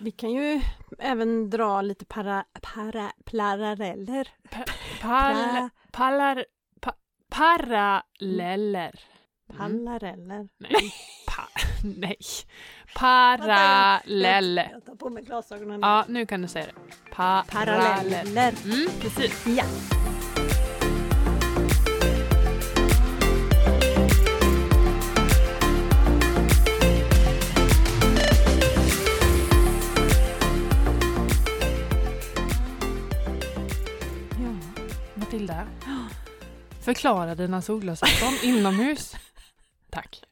vi kan ju även dra lite para, para, paralleller. Pal, pallar, pa, paralleller. Mm. Paralleller. Nej. Pa, nej. Paralleller. Jag tar på mig glasögonen. Ja, nu kan du säga det. Paralleller. Paralleller. Mm, precis. Ja. Förklara dina solglasögon inomhus. Tack.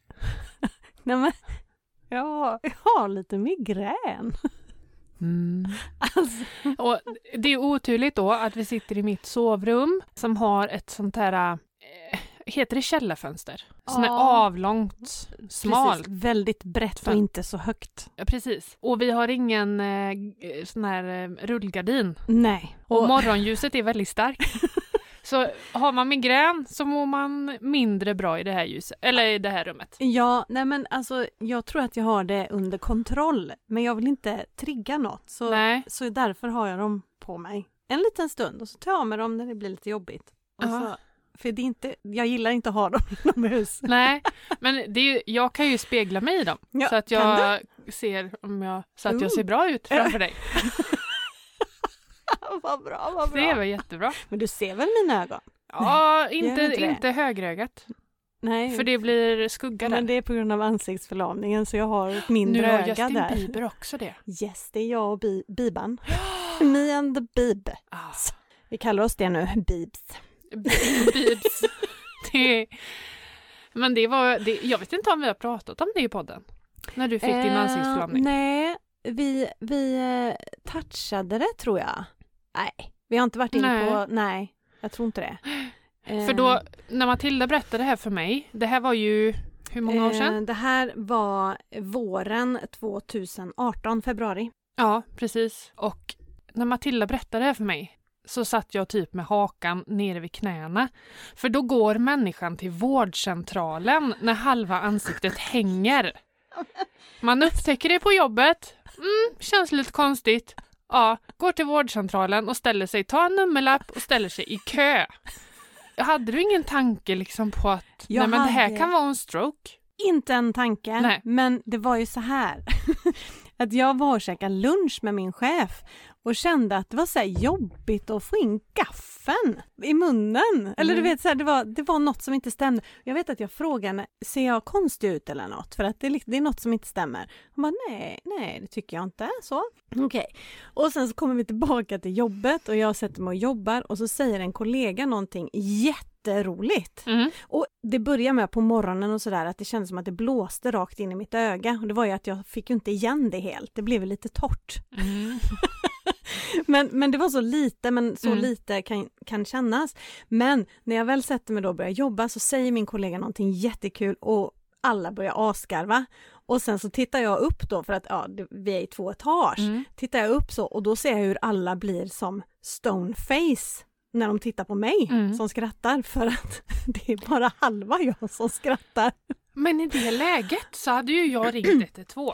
Nej men, ja, jag har lite migrän. Mm. Alltså, Och det är oturligt då att vi sitter i mitt sovrum som har ett sånt här, eh, heter det källarfönster? Sånt här Ja. avlångt, smalt. Precis, väldigt brett och inte så högt. Ja, precis. Och vi har ingen g- sån här eh, rullgardin. Nej. Och morgonljuset är väldigt starkt. Så har man migrän så mår man mindre bra i det här ljuset, eller i det här rummet. Ja, nej men alltså jag tror att jag har det under kontroll. Men jag vill inte trigga något. Så, Nej. så därför har jag dem på mig en liten stund och så tar jag mig dem när det blir lite jobbigt. Så, för det är inte, jag gillar inte att ha dem inomhus. Nej, men det är ju, jag kan ju spegla mig i dem. Ja, så att jag ser om jag, så att jag ser bra ut framför dig. vad bra, vad Det var jättebra. Men du ser väl mina ögon? Ja, inte, inte inte högerögat. Nej, För det blir skugga där. men det är på grund av ansiktsförlamningen så jag har ett mindre nu har öga Justin där. Bieber också det. Yes, det är jag och Bi- Biban. Me and the Bib. Ah, Vi kallar oss det nu, Bibs. Biebs. det, men det var, det, jag vet inte om vi har pratat om det i podden. När du fick din Eh, ansiktsförlamning. Nej, vi, vi eh, touchade det tror jag. Nej, vi har inte varit inne Nej. på, nej, jag tror inte det. För då, när Matilda berättade det här för mig, det här var ju hur många år sedan? Eh, Det här var våren 2018, februari. Ja, precis. Och när Matilda berättade det här för mig så satt jag typ med hakan nere vid knäna. För då går människan till vårdcentralen när halva ansiktet hänger. Man upptäcker det på jobbet. Mm, känns lite konstigt. Ja, går till vårdcentralen och ställer sig, tar en nummerlapp och ställer sig i kö. Hade du ingen tanke liksom på att Jag nej, men det här kan vara en stroke? Inte en tanke, Nej. men det var ju så här. att jag var och käkade lunch med min chef och kände att det var så jobbigt att få in gaffeln i munnen. Eller du Mm. vet, så här, det, var, det var något som inte stämde. Jag vet att jag frågade ser jag konstig ut eller något? För att det, det är något som inte stämmer. Hon bara, nej, nej, det tycker jag inte. Så, okej. Och sen så kommer vi tillbaka till jobbet och jag sätter mig och jobbar och så säger en kollega någonting jätteroligt. Mm. Och det börjar med på morgonen och sådär att det kändes som att det blåste rakt in i mitt öga. Och det var ju att jag fick ju inte igen det helt. Det blev lite torrt. Mm. Men, men det var så lite, men så Mm. lite kan, kan kännas. Men när jag väl sätter mig då och börjar jobba så säger min kollega någonting jättekul och alla börjar asgarva. Och sen så tittar jag upp då för att ja, vi är i två etage. Mm. Tittar jag upp så och då ser jag hur alla blir som stoneface när de tittar på mig Mm. som skrattar för att det är bara halva jag som skrattar. Men i det läget så hade ju jag ringt 112.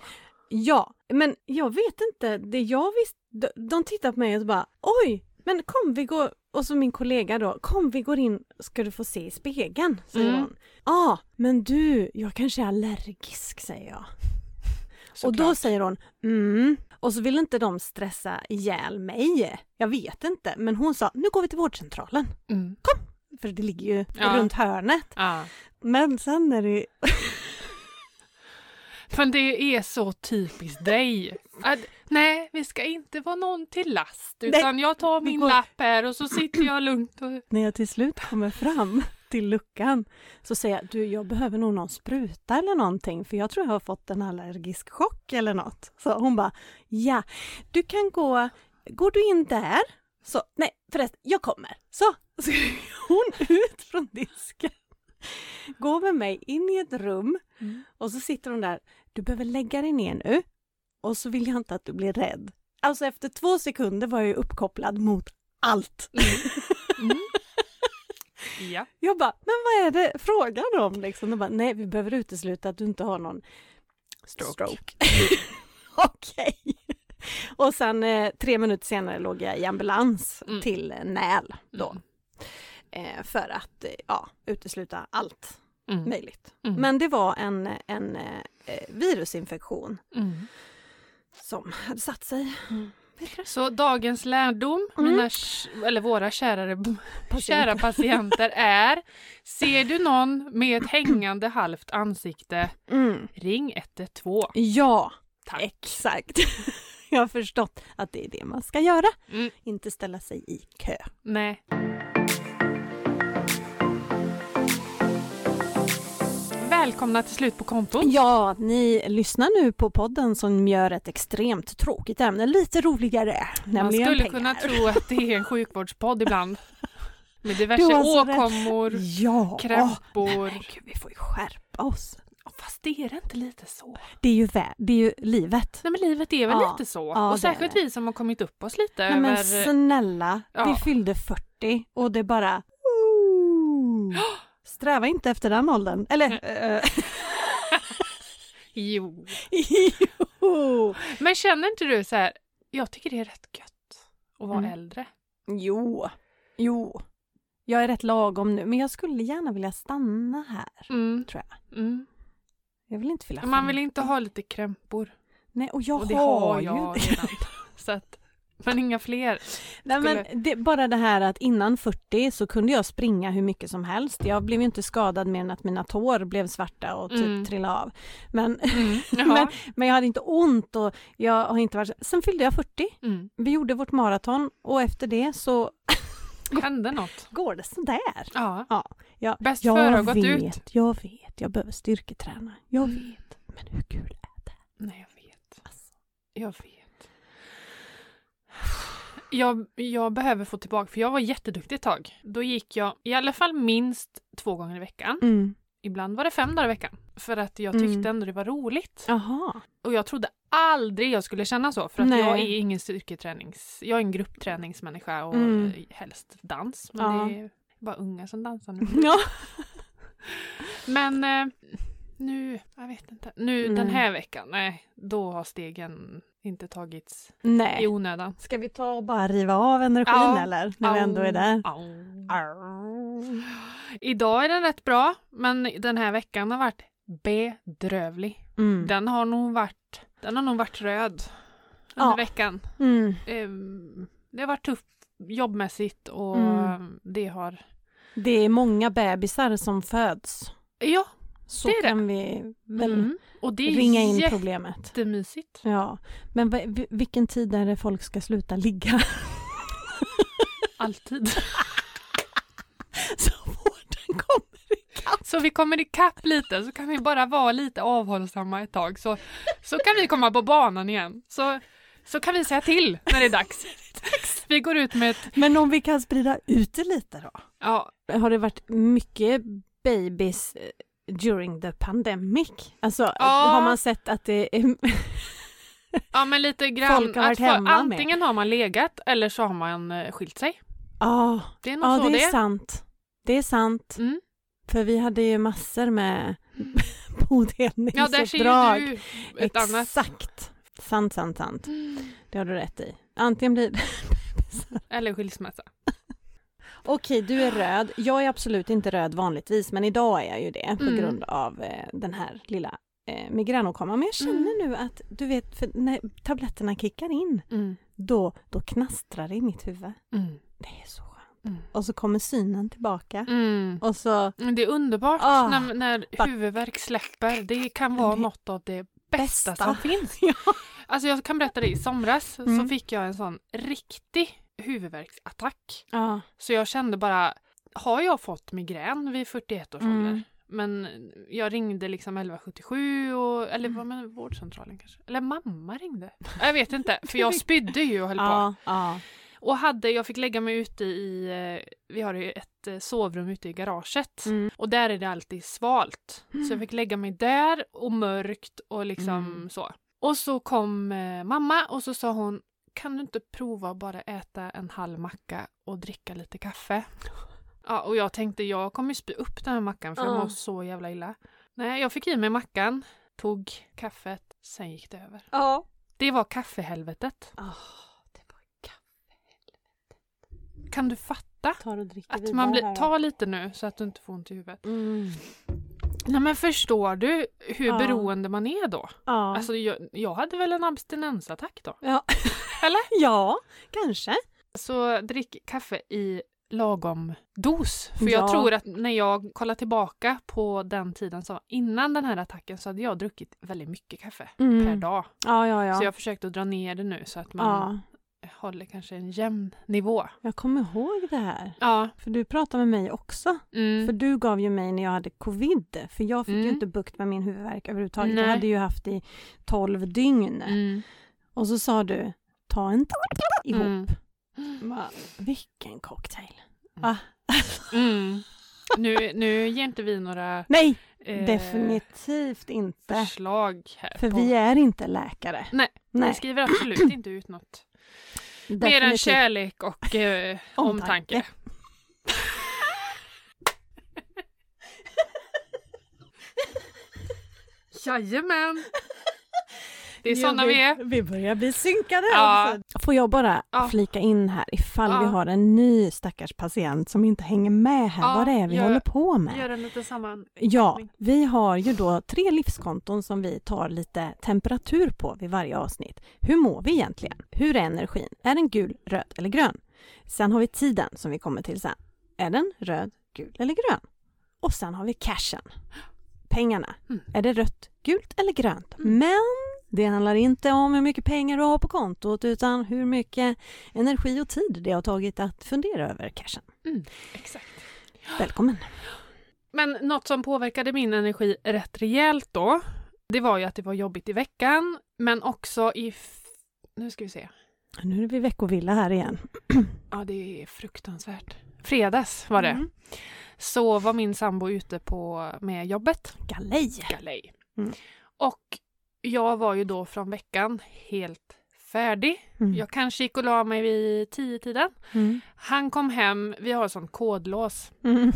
Ja, men jag vet inte, det jag visste, de, de tittar på mig och så bara oj, men kom vi går, och så min kollega då, kom vi går in, ska du få se i spegeln, säger Mm. hon. Ja, ah, men du, jag kanske är allergisk, säger jag. Och då säger hon, mm, och så vill inte de stressa ihjäl mig. Jag vet inte, men hon sa, nu går vi till vårdcentralen, Mm. för det ligger ju Ja. runt hörnet. Ja. Men sen är det Men det är så typiskt dig. Att, nej, vi ska inte vara någon till last. Utan jag tar min går- lapp här och så sitter jag lugnt. Och... när jag till slut kommer fram till luckan så säger jag, du jag behöver nog någon spruta eller någonting för jag tror jag har fått en allergisk chock eller något. Så hon bara, ja, du kan gå, går du in där? Så, nej förresten, jag kommer. Så, så hon ut från disken, går med mig in i ett rum Mm. och så sitter hon där, du behöver lägga dig ner nu och så vill jag inte att du blir rädd. Alltså efter två sekunder var jag ju uppkopplad mot allt. Mm. Ja. Jag bara, men vad är det frågan om liksom? De bara, nej vi behöver utesluta att du inte har någon Stroke. stroke. Okej. och sen eh, tre minuter senare låg jag i ambulans Mm. till eh, Näl då. Eh, för att eh, ja, utesluta allt Mm. möjligt. Mm. Men det var en, en eh, virusinfektion Mm. som hade satt sig. Mm. Så dagens lärdom, Mm. mina, eller våra kärare, Patienter. kära patienter är Ser du någon med ett hängande halvt ansikte, Mm. ring 112. Ja, Tack. exakt. jag har förstått att det är det man ska göra. Mm. Inte ställa sig i kö. Nej. Välkomna till Slut på kontot. Ja, ni lyssnar nu på podden som gör ett extremt tråkigt ämne lite roligare. Man skulle pengar. kunna tro att det är en sjukvårdspodd ibland. Med diverse så rätt. åkommor, Ja, krämpor. men gud, vi får ju skärpa oss. Fast det är det inte lite så. Det är ju, det är ju livet. Nej men livet är väl Ja. lite så. Ja, och särskilt vi som har kommit upp oss lite Nej, men över... snälla, Ja. vi fyllde 40 och det bara... Ooh. Sträva inte efter den åldern. Eller... eh, Jo. jo. Men känner inte du så här, jag tycker det är rätt gött att vara Mm. äldre. jo. Jo. Jag är rätt lagom nu, men jag skulle gärna vilja stanna här. Mm. Tror jag. Mm. Jag vill inte fylla Man vill 50. inte ha lite krämpor. Nej, och jag och det har, har ju jag redan. så att, men inga fler. Nej, men det, bara det här att innan 40 så kunde jag springa hur mycket som helst. Jag blev ju inte skadad mer än att mina tår blev svarta och typ Mm. trillade av. Men, Mm. Men- men jag hade inte ont och jag har inte varit... Sen fyllde jag 40. Mm. Vi gjorde vårt maraton och efter det så Hände något. går det sådär. Ja. Ja, Bäst före har jag gått vet, ut. jag vet, jag behöver styrketräna. Jag Mm. vet. Men hur kul är det? Nej, jag vet. Alltså. Jag vet. Jag, jag behöver få tillbaka, för jag var jätteduktig ett tag. Då gick jag i alla fall minst två gånger i veckan. Mm. Ibland var det fem dagar i veckan. För att jag tyckte Mm. ändå det var roligt. Jaha. Och jag trodde aldrig jag skulle känna så. För att Nej. jag är ingen styrketränings... Jag är en gruppträningsmänniska och Mm. helst dans. Men Ja. det är bara unga som dansar nu. Ja. Men eh, nu, jag vet inte. Nu den Nej. här veckan, nej, då har stegen inte tagits i Nej. onödan. Ska vi ta och bara riva av energin Ja. eller? När vi ändå är där. Au. Idag är den rätt bra, men den här veckan har varit bedrövlig. Mm. Den har nog varit, den har nog varit röd under Ja. veckan. Mm. Ehm, det har varit tufft jobbmässigt och Mm. det har... Det är många bebisar som föds. Ja, Så Det det. kan vi väl mm. och det är ringa in problemet. jättemysigt. Ja, men vilken tid är det folk ska sluta ligga? Alltid. Så vården kommer ikapp. Så vi kommer ikapp lite så kan vi bara vara lite avhållsamma ett tag så, så kan vi komma på banan igen. Så, så kan vi säga till när det är dags. Vi går ut med ett... Men om vi kan sprida ut det lite då? Ja, Har det varit mycket babies eh, during the pandemic? Alltså Ja. har man sett att det är... ja men lite grann. Folk har varit få- hemma med. antingen har man legat eller så har man eh, skilt sig. Ja, Det är ja det det är är. sant. Det är sant. Mm. För vi hade ju massor med Ja, där ser bodelningsuppdrag. ju du ett annat. Exakt. Sant, sant, sant. Det har du rätt i. Antingen blir Eller skilsmässa. Okej, du är röd. Jag är absolut inte röd vanligtvis, men idag är jag ju det på Mm. grund av eh, den här lilla eh, migränåkomman. Men jag känner Mm. nu att, du vet, för när tabletterna kickar in, Mm. då, då knastrar det i mitt huvud. Mm. Det är så skönt. Mm. Och så kommer synen tillbaka. Mm. Och så, Det är underbart Ah, när, när bara- huvudvärk släpper. Det kan vara Det- något av det bästa, Bästa. som finns. Ja. Alltså jag kan berätta det, i somras så Mm. fick jag en sån riktig huvudvärksattack. ja. Så jag kände bara, har jag fått migrän vid 41 års Mm. ålder? Men jag ringde liksom 1177 och, eller var med vårdcentralen kanske? Eller mamma ringde. Jag vet inte, för jag spydde ju och höll på. Ja, ja. Och hade, jag fick lägga mig ute i, eh, vi har ju ett eh, sovrum ute i garaget. Mm. Och där är det alltid svalt. Mm. Så jag fick lägga mig där och mörkt och liksom Mm. så. Och så kom eh, mamma och så sa hon kan du inte prova att bara äta en halv macka och dricka lite kaffe? Ja, och jag tänkte jag kommer spy upp den här mackan för jag Ja. mår så jävla illa. Nej, jag fick i mig mackan, tog kaffet, sen gick det över. ja. Det Det var kaffehelvetet. Åh, det var kaffe. Kan du fatta? Att man blir, ta lite nu så att du inte får ont i huvudet. Mm. Nej men förstår du hur Ja. beroende man är då? Ja. Alltså jag, jag hade väl en abstinensattack då? ja. Eller? ja, kanske. Så drick kaffe i lagom dos. För Ja. jag tror att när jag kollar tillbaka på den tiden så innan den här attacken så hade jag druckit väldigt mycket kaffe Mm. per dag. Ja, ja, ja. Så jag har försökt att dra ner det nu så att man ja. håller kanske en jämn nivå. Jag kommer ihåg det här. Ja. För du pratade med mig också. Mm. För du gav ju mig när jag hade covid. För jag fick ju Mm. inte bukt med min huvudvärk överhuvudtaget. Jag Nej. hade ju haft i 12 dygn. Mm. Och så sa du, ta en ihop. Mm. Vilken cocktail. Mm. Nu, nu ger inte vi några Nej, eh, definitivt inte. förslag här. För på- vi är inte läkare. Nej, Vi Nej, skriver absolut inte ut något. Mer än definitivt. kärlek och eh, Omtanke. omtanke. Jajamän! Det är sådana vi är. Vi börjar bli synkade Ja. också. Får jag bara Ja. flika in här ifall Ja. vi har en ny stackars patient som inte hänger med här Ja, vad det är vi gör- håller på med. Gör en liten samman... Ja, vi har ju då tre livskonton som vi tar lite temperatur på vid varje avsnitt. Hur mår vi egentligen? Hur är energin? Är den gul, röd eller grön? Sen har vi tiden som vi kommer till sen. Är den röd, gul eller grön? Och sen har vi cashen. Pengarna. Mm. Är det rött, gult eller grönt? Mm. Men det handlar inte om hur mycket pengar du har på kontot utan hur mycket energi och tid det har tagit att fundera över cashen. Exakt. Välkommen! Men något som påverkade min energi rätt rejält då, det var ju att det var jobbigt i veckan, men också i... Nu ska vi se. Nu är vi veckovilla här igen. Ja, det är fruktansvärt. Fredags var det. Mm. Så var min sambo ute på, med jobbet. Galej! Galej. Mm. Och jag var ju då från veckan helt färdig. Mm. Jag kanske gick och la mig vid tio tiden. Mm. Han kom hem, vi har sån kodlås. Mm.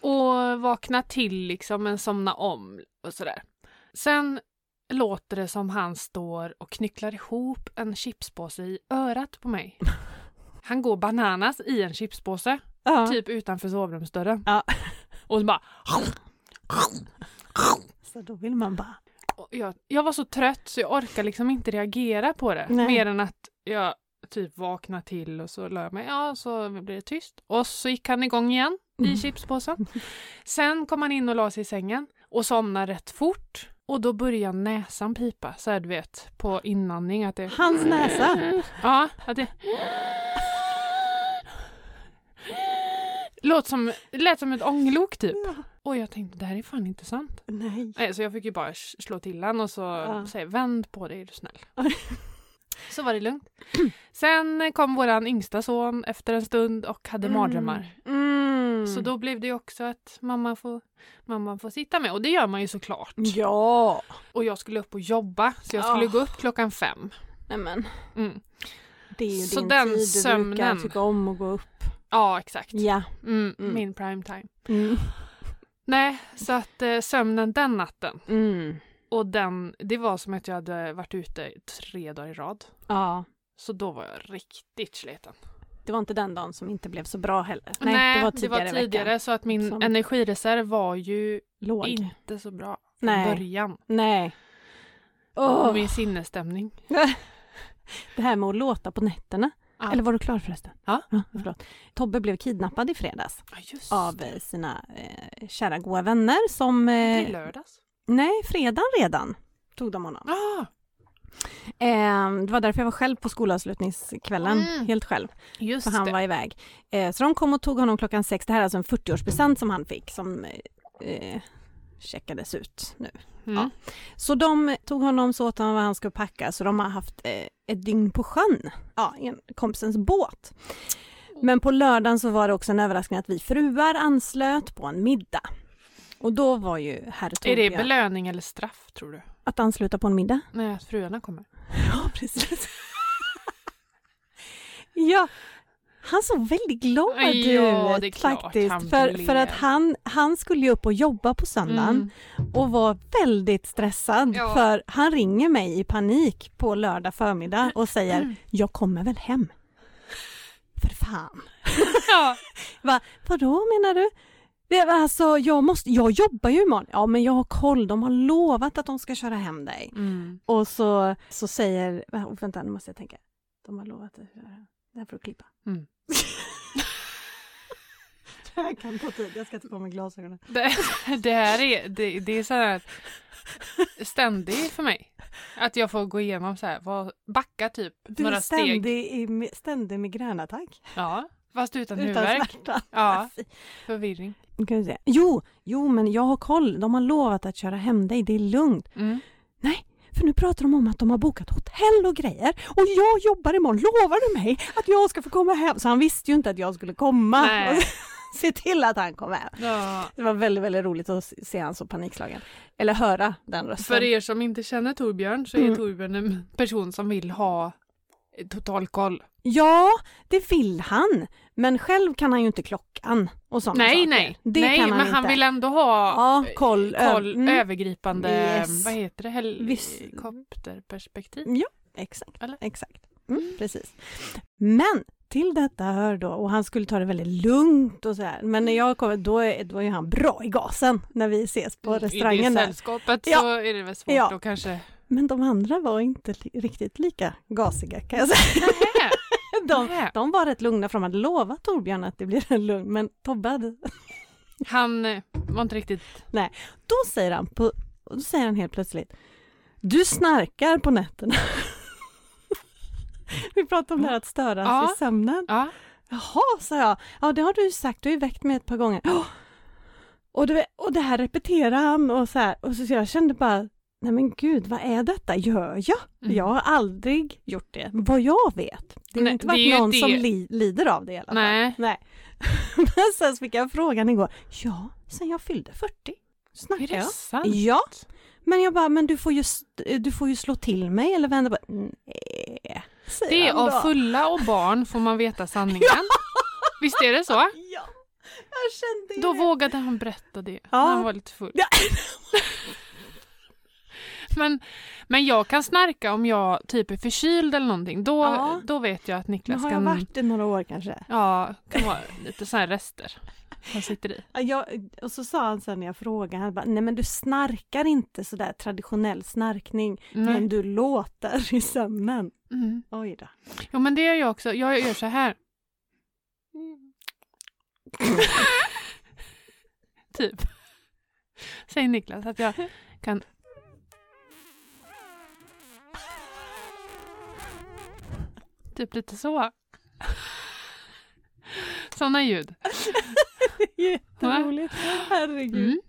Och vakna till liksom, men somna om och sådär. Sen låter det som han står och knycklar ihop en chipspåse i örat på mig. Han går bananas i en chipspåse, Ja. typ utanför sovrumsdörren. Ja. Och så bara... Så då vill man bara... Jag, jag var så trött så jag orkar liksom inte reagera på det. Nej. Mer än att jag typ vaknade till och så la jag mig, ja så blev det tyst. Och så gick han igång igen i Mm. chipspåsen. Sen kom han in och la sig i sängen och somnade rätt fort. Och då började näsan pipa, så här du vet, på inandning. Att det... Hans näsa? Ja, att det... Låt som, lät som ett ånglok typ. Och jag tänkte, det här är fan inte sant. Nej. Nej, så jag fick ju bara slå till han och så Ja. säga vänd på dig är du snäll. Så var det lugnt. Sen kom våran yngsta son efter en stund och hade mardrömmar. Mm. Så då blev det ju också att mamma får, mamma får sitta med och det gör man ju såklart. Ja! Och jag skulle upp och jobba så jag skulle Ah. gå upp klockan fem. Nej men, Mm. det är ju Så din den tid. Du brukar sömnen. tycka om att gå upp. Ja exakt. Ja. Mm, Mm. Min prime time. Mm. Nej, så att eh, sömnen den natten Mm. och den, det var som att jag hade varit ute tre dagar i rad. Ja. Så då var jag riktigt sliten. Det var inte den dagen som inte blev så bra heller. Nej, det var tidigare, i veckan. så att min Som- energireserv var ju Låg. inte så bra från Nej. början. Nej. Och Åh, min sinnesstämning. det här med att låta på nätterna. Ja. Eller var du klar förresten? Ja. förlåt. Tobbe blev kidnappad i fredags Ja, av sina eh, kära goda vänner som... Eh, lördags. nej, fredagen redan tog de honom. Ah, Eh, det var därför jag var själv på skolavslutningskvällen, Mm. helt själv. just För han det. var iväg. Eh, så de kom och tog honom klockan sex. Det här är alltså en 40-årspresent som han fick som eh, checkades ut nu. Mm. Så de tog honom så åt honom vad han skulle packa så de har haft eh, ett dygn på sjön. Ja, i en kompisens båt. Men på lördagen så var det också en överraskning att vi fruar anslöt på en middag. Och då var ju herr Är det Torbjörn belöning eller straff tror du? att ansluta på en middag. Nej, att fruarna kommer. Ja, precis. ja, han såg väldigt glad Ja, ut det är klart faktiskt. han För, för att han, han skulle ju upp och jobba på söndagen Mm. och var väldigt stressad Ja. för han ringer mig i panik på lördag förmiddag och säger Mm. jag kommer väl hem. För fan. Ja. Va, vadå menar du? Det var alltså, jag, måste, jag jobbar ju imorgon. Ja men jag har koll, de har lovat att de ska köra hem dig. Mm. Och så, så säger, vänta nu måste jag tänka. De har lovat att köra hem. Det här får du klippa. Mm. det här kan ta tid, jag ska ta på mig glasögonen. Det, det här är, det, det är så här ständigt för mig. Att jag får gå igenom så här, vad, backa typ Du några är steg. ständig, i, ständig migränattack. Ja, fast utan, Utan huvudvärk. smärta. Ja, förvirring. Ska vi se. Jo, jo men jag har koll. De har lovat att köra hem dig, det är lugnt. Mm. För nu pratar de om att de har bokat hotell och grejer och jag jobbar imorgon, lovar du mig att jag ska få komma hem? Så han visste ju inte att jag skulle komma Nej. se till att han kom hem. Ja. Det var väldigt, väldigt roligt att se han så panikslagen. Eller höra den rösten. För er som inte känner Torbjörn så är Mm. Torbjörn en person som vill ha total koll. Ja, det vill han. Men själv kan han ju inte klockan och sådana Nej, saker. nej, Det nej han men inte. han vill ändå ha Ja, koll. ö- koll mm. övergripande, Yes. vad heter det, helikopterperspektiv. Ja, exakt. Eller? exakt. Mm, precis. Men till detta hör då, och han skulle ta det väldigt lugnt och så här. Men när jag kommer, då är, då är han bra i gasen när vi ses på restaurangen Mm, I det sällskapet Ja. så är det väl svårt Ja. att kanske... Men de andra var inte li- riktigt lika gasiga kan jag säga. De, de var rätt lugna för de hade lovat Torbjörn att det blir en lugn, men Tobbe hade... Han eh, var inte riktigt... Då säger han, på, då säger han helt plötsligt Du snarkar på nätterna. Vi pratade om det här att störas Ja. i sömnen. Ja. Jaha, sa jag. Ja, det har du ju sagt. Du har ju väckt mig ett par gånger. Ja. Och, det, och det här repeterar han och så här. Och så jag kände bara, nej men gud, vad är detta? Gör jag? Mm. Jag har aldrig gjort det, vad jag vet. Det har Nej, inte det är varit någon det- som li, lider av det i alla fall. Nej. Nej. Men sen fick jag frågan igår. Ja, sen jag fyllde 40. Är Snackar det jag? sant? Ja. Men jag bara, men du får ju, du får ju slå till mig eller vända på... Nej. Det är av fulla och barn får man veta sanningen. Visst är det så? Ja, jag kände Då det. vågade han berätta det Ja. när han var lite full. Ja. Men, men jag kan snarka om jag typ är förkyld eller någonting. Då, Ja. då vet jag att Niklas har jag kan... varit i några år kanske. Ja, kan vara lite så här rester som sitter i. Ja, Jag, och så sa han sen när jag frågade, han bara, nej men du snarkar inte sådär traditionell snarkning, men Nej. du låter i sömnen. Mm. Oj då. Jo men det gör jag också. Jag gör så här. typ. Säger Niklas att jag kan... Typ lite så. Sådana ljud. Jätteroligt. Herregud. Mm.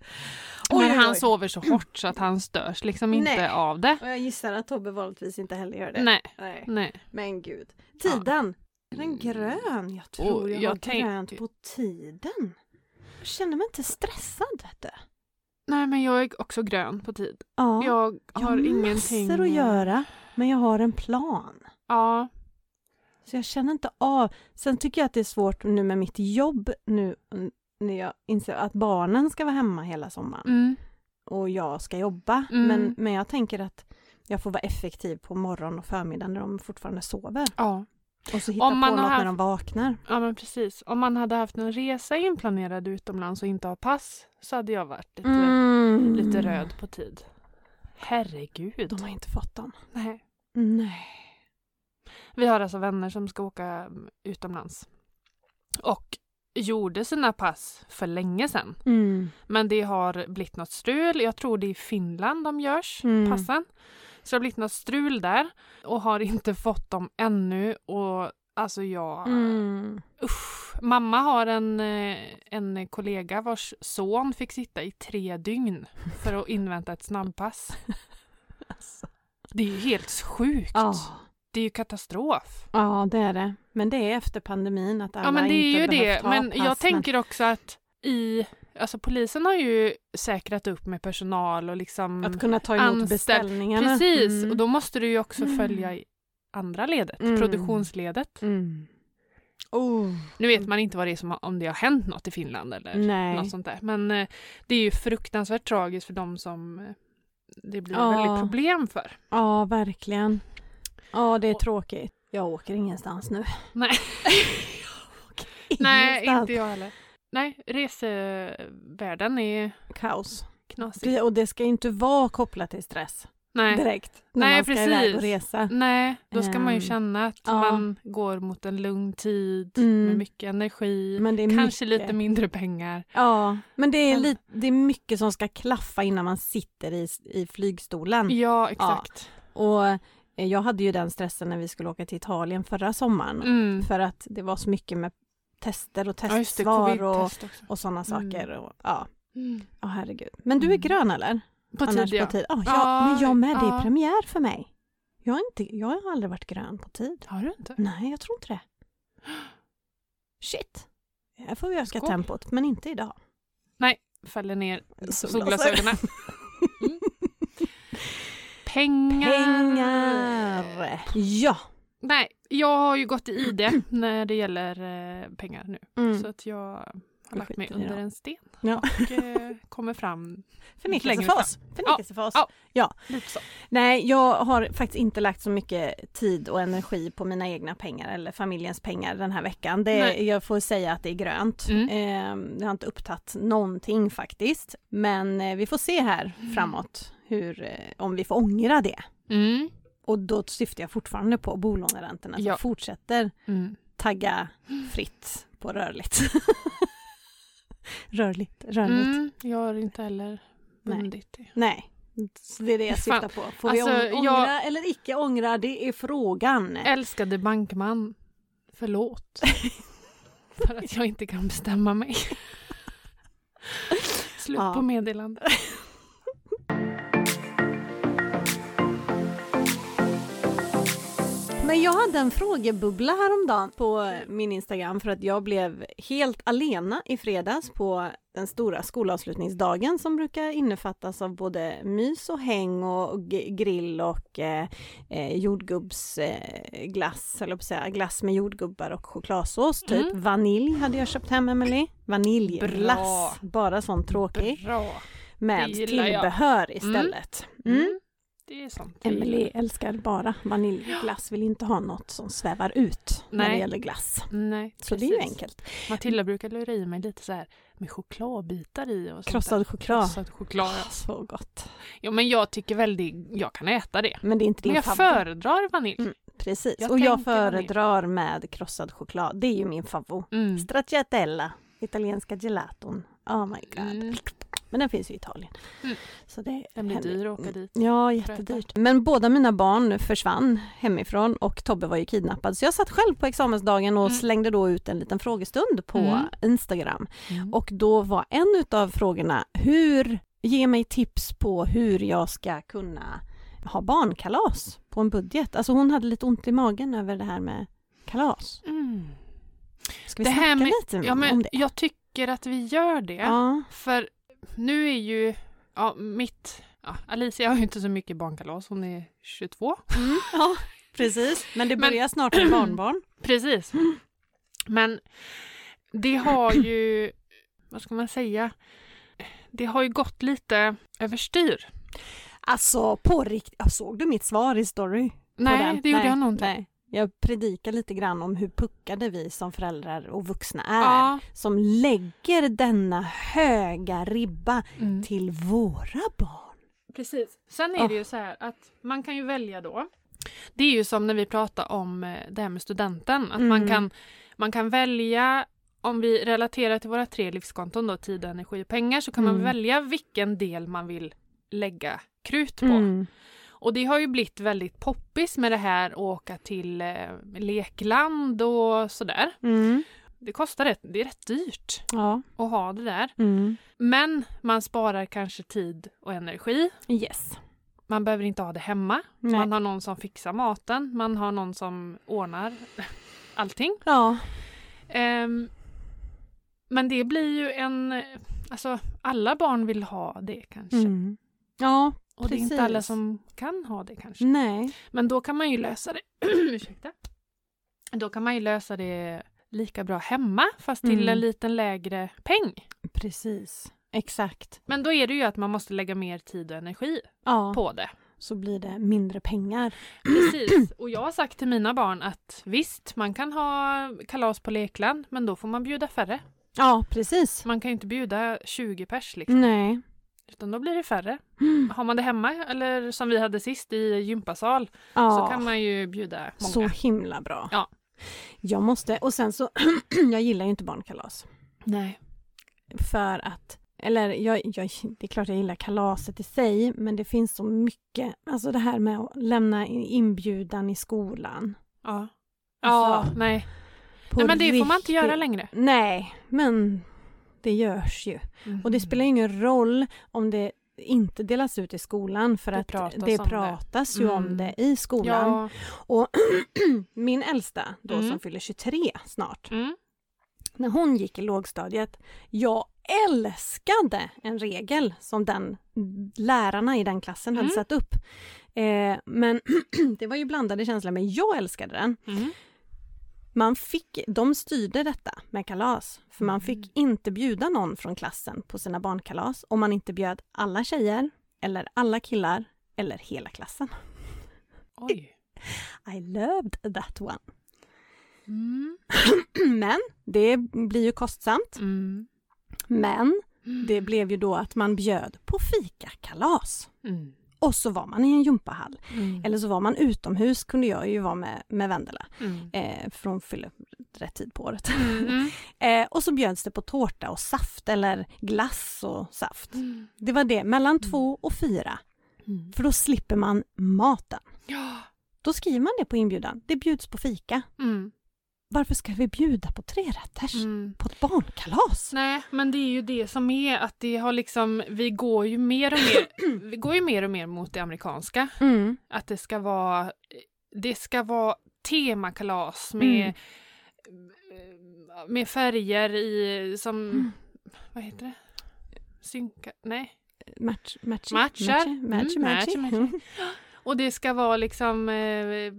Oj, Men han oj. sover så hårt så att han störs liksom inte Nej. av det. Och jag gissar att Tobbe vanligtvis inte heller gör det. Nej, Nej. nej. Men gud. Tiden. Är den grön? Jag tror Och jag, jag har tänk- grönt på tiden. Jag känner mig inte stressad vet du. Nej men jag är också grön på tid. Ja. Jag jag har har ingenting... massor att göra, men jag har en plan. Ja. Så jag känner inte av. Sen tycker jag att det är svårt nu med mitt jobb nu när jag inser att barnen ska vara hemma hela sommaren Mm. och jag ska jobba. Mm. Men, men jag tänker att jag får vara effektiv på morgon och förmiddag när de fortfarande sover. Ja. Och så hitta Om man på något haft- när de vaknar. ja, men precis. Om man hade haft en resa inplanerad utomlands och inte har pass så hade jag varit lite, Mm. lite röd på tid. Herregud. De har inte fått dem. Nej. Nej. Vi har alltså vänner som ska åka mm, utomlands. Och gjorde sina pass för länge sedan. Mm. Men det har blivit något strul. Jag tror det är i Finland de görs, Mm. passen. Så det har blivit något strul där och har inte fått dem ännu. Och alltså jag... Mm. Usch. Mamma har en, eh, en kollega vars son fick sitta i tre dygn för att invänta ett snabbpass. Alltså. Det är ju helt sjukt. Ja. Det är ju katastrof. ja, det är det. Men det är efter pandemin att alla Ja men det är ju det. Men pass, jag tänker också att i... Alltså polisen har ju säkrat upp med personal och liksom... Att kunna ta emot anställd- beställningarna. Precis, Mm. och då måste du ju också Mm. följa i andra ledet, Mm. produktionsledet. Mm. Oh. Nu vet man inte vad det är som, om det har hänt något i Finland eller Nej. något sånt där. Men eh, det är ju fruktansvärt tragiskt för de som eh, det blir Ja. väldigt problem för. Ja, verkligen. Ja, det är Och- tråkigt. Jag åker ingenstans nu. Nej. Nej, inte jag heller. Nej, resevärlden är Kaos. knasig. Det- Och det ska inte vara kopplat till stress Nej. direkt. När Nej, man ska iväg och precis. resa. Nej, då ska man ju Ehm, känna att ja. man går mot en lugn tid Mm. med mycket energi, kanske mycket. lite mindre pengar. Ja, men det är, Men- lite, det är mycket som ska klaffa innan man sitter i, i flygstolen. Ja, exakt. Och eh, jag hade ju den stressen när vi skulle åka till Italien förra sommaren. Mm. För att det var så mycket med tester och Ja, testsvar och, covid-test också. och sådana Mm. saker. Och, ja, Mm. ja, herregud. Men du är Mm. grön eller? På Annars tid, ja. på tid. Ja, Ja, ja, men jag med. Det är ja. premiär för mig. Jag, är inte, jag har aldrig varit grön på tid. Har du inte? Nej, jag tror inte det. Shit. Här får vi öka Skål. tempot, men inte idag. Fäller ner Solglasögonen. Pengar. Pengar! Ja. Nej, jag har ju gått i ID när det gäller eh, pengar nu. Mm. Så att jag har lagt mig under det. en sten Ja. och eh, kommer fram Förnekelsefas. Förnekelsefas. Ja. lite så. Nej, jag har faktiskt inte lagt så mycket tid och energi på mina egna pengar eller familjens pengar den här veckan. Det, Nej. jag får säga att det är grönt. Mm. Eh, jag har inte upptagit någonting faktiskt. Men eh, vi får se här Mm. framåt hur, eh, om vi får ångra det. Mm. Och då syftar jag fortfarande på bolåneräntorna som Ja. fortsätter Mm. tagga fritt på rörligt. rörligt, rörligt. Mm. Jag har inte heller bundit det. Nej, så det är det jag syftar på. Får Alltså, vi ång- jag- ångra eller icke ångra, det är frågan. Älskade bankman, förlåt. För att jag inte kan bestämma mig. Slut Ja. på meddelande. Men jag hade en frågebubbla häromdagen på min Instagram för att jag blev helt alena i fredags på den stora skolavslutningsdagen som brukar innefattas av både mys och häng och grill och eh, eh, jordgubbsglass, eh, höll jag på säga, glass med jordgubbar och chokladsås, typ Mm. vanilj hade jag köpt hem Emily. Vaniljglass, bara sån tråkig, Bra. med gillar jag. tillbehör istället. Mm. Mm. Det är Emily gillar. älskar bara vaniljglass, vill inte ha något som svävar ut när det Nej. gäller glass. Nej, Så det är ju enkelt. Matilda brukar lura i mig lite så här med chokladbitar i och Krossad choklad. Krossad choklad. ja. Så gott. Ja men jag tycker väldigt, jag kan äta det. Men det är inte din Men jag favorit. föredrar vanilj. Mm. Precis, jag och jag tänker vanilj. föredrar med krossad choklad. Det är ju min favorit. Mm. Stracciatella, italienska gelaton. Oh my god. Mm. Men den finns ju i Italien. Mm. Så det Den blir dyr att åka dit. Ja, jättedyrt. Men båda mina barn försvann hemifrån och Tobbe var ju kidnappad. Så jag satt själv på examensdagen och Mm. slängde då ut en liten frågestund på Mm. Instagram. Mm. Och då var en utav frågorna, hur, ge mig tips på hur jag ska kunna ha barnkalas på en budget. Alltså hon hade lite ont i magen över det här med kalas. Mm. Ska vi Det snacka med- lite Ja, om men det? jag tycker att vi gör det. Ja. För nu är ju, ja mitt, ja, Alicia har ju inte så mycket barnkalas, hon är 22. Mm, ja, precis. Men det Men- börjar snart med barnbarn. Precis. Men det har ju, vad ska man säga, det har ju gått lite överstyr. Alltså på riktigt, såg du mitt svar i story? Nej, det gjorde nej, jag nog inte. Nej. Jag predikar lite grann om hur puckade vi som föräldrar och vuxna är. Ja. Som lägger denna höga ribba Mm. till våra barn. Precis. Sen är det ju så här att man kan ju välja då. Det är ju som när vi pratar om eh, det här med studenten. Att man, Mm. kan, man kan välja, om vi relaterar till våra tre livskonton då, tid, energi och pengar, så kan man Mm. välja vilken del man vill lägga krut på. Och det har ju blivit väldigt poppis med det här att åka till eh, lekland och sådär. Mm. Det kostar rätt, det är rätt dyrt Ja. att ha det där. Mm. Men man sparar kanske tid och energi. Yes. Man behöver inte ha det hemma. Nej. Man har någon som fixar maten, man har någon som ordnar allting. Ja. Ehm, men det blir ju en... Alltså, alla barn vill ha det kanske. Mm. Ja, och det är inte precis. alla som kan ha det kanske. nej. Men då kan man ju lösa det. Ursäkta. Då kan man ju lösa det lika bra hemma fast till Mm. en liten lägre peng. Precis. Exakt. Men då är det ju att man måste lägga mer tid och energi Ja, på det. så blir det mindre pengar. Precis. Och jag har sagt till mina barn att visst, man kan ha kalas på lekland men då får man bjuda färre. Ja, precis. Man kan ju inte bjuda 20 pers liksom, Nej. Utan då blir det färre. Mm. Har man det hemma eller som vi hade sist i gympasal Ja. så kan man ju bjuda Så många. himla bra. Ja. Jag måste, och sen så, jag gillar ju inte barnkalas. Nej. För att, eller jag, jag, det är klart jag gillar kalaset i sig, men det finns så mycket, alltså det här med att lämna in- inbjudan i skolan. Ja. Ja, Alltså, nej. På nej. Men det får man inte göra riktigt- längre. Nej, men det görs ju. Och det spelar ingen roll om det inte delas ut i skolan för Det att pratas det om det. pratas ju om Mm. det i skolan. Ja. Och min äldsta då Mm. som fyller 23 snart, Mm. när hon gick i lågstadiet, jag älskade en regel som den lärarna i den klassen hade Mm. satt upp. Eh, men det var ju blandade känslor, men jag älskade den. Mm. Man fick, de styrde detta med kalas, för man Mm. fick inte bjuda någon från klassen på sina barnkalas om man inte bjöd alla tjejer, eller alla killar, eller hela klassen. Oj. I loved that one. Mm. Men det blir ju kostsamt. Mm. Men det blev ju då att man bjöd på fikakalas. Mm. Och så var man i en gympahall. Mm. Eller så var man utomhus, kunde jag ju vara med, med Vendela. Mm. Eh, för hon fyller rätt tid på året. Mm. Eh, och så bjöds det på tårta och saft eller glass och saft. Mm. Det var det, mellan två och fyra. Mm. För då slipper man maten. Ja. Då skriver man det på inbjudan. Det bjuds på fika. Varför ska vi bjuda på trerätters? Mm. På ett barnkalas? Nej, men det är ju det som är att det har liksom, vi går ju mer och mer, vi går ju mer och mer mot det amerikanska. Mm. Att det ska vara, det ska vara temakalas med, Mm. med färger i, som, Mm. vad heter det? Synka, nej. Match, matchy, Matchar. matchy, matchy, Mm, matchy. Och det ska vara liksom eh,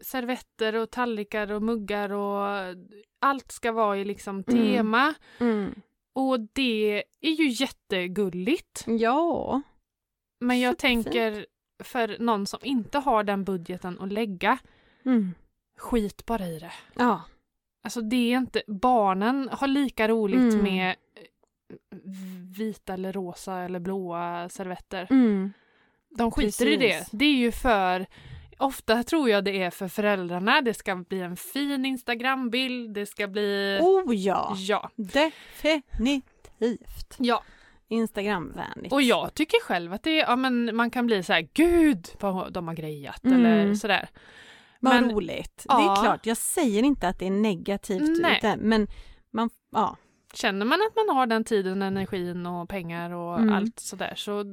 servetter och tallrikar och muggar och allt ska vara i liksom tema. Mm. Och det är ju jättegulligt. Ja. Men jag Superfint. tänker för någon som inte har den budgeten att lägga, Mm. skit bara i det. Ja. Alltså det är inte, barnen har lika roligt Mm. med eh, vita eller rosa eller blåa servetter. Mm. De skiter i det. Precis. Det är ju för Ofta tror jag det är för föräldrarna. Det ska bli en fin Instagrambild. Det ska bli... Oh ja. Ja. Definitivt. ja. Instagramvänligt. Och jag tycker själv att det är, ja, men man kan bli så här, gud vad de har grejat Mm. eller sådär. Vad men- roligt. Det Ja. är klart, jag säger inte att det är negativt, Nej. utan- men man, ja. Känner man att man har den tiden, energin och pengar och Mm. allt sådär så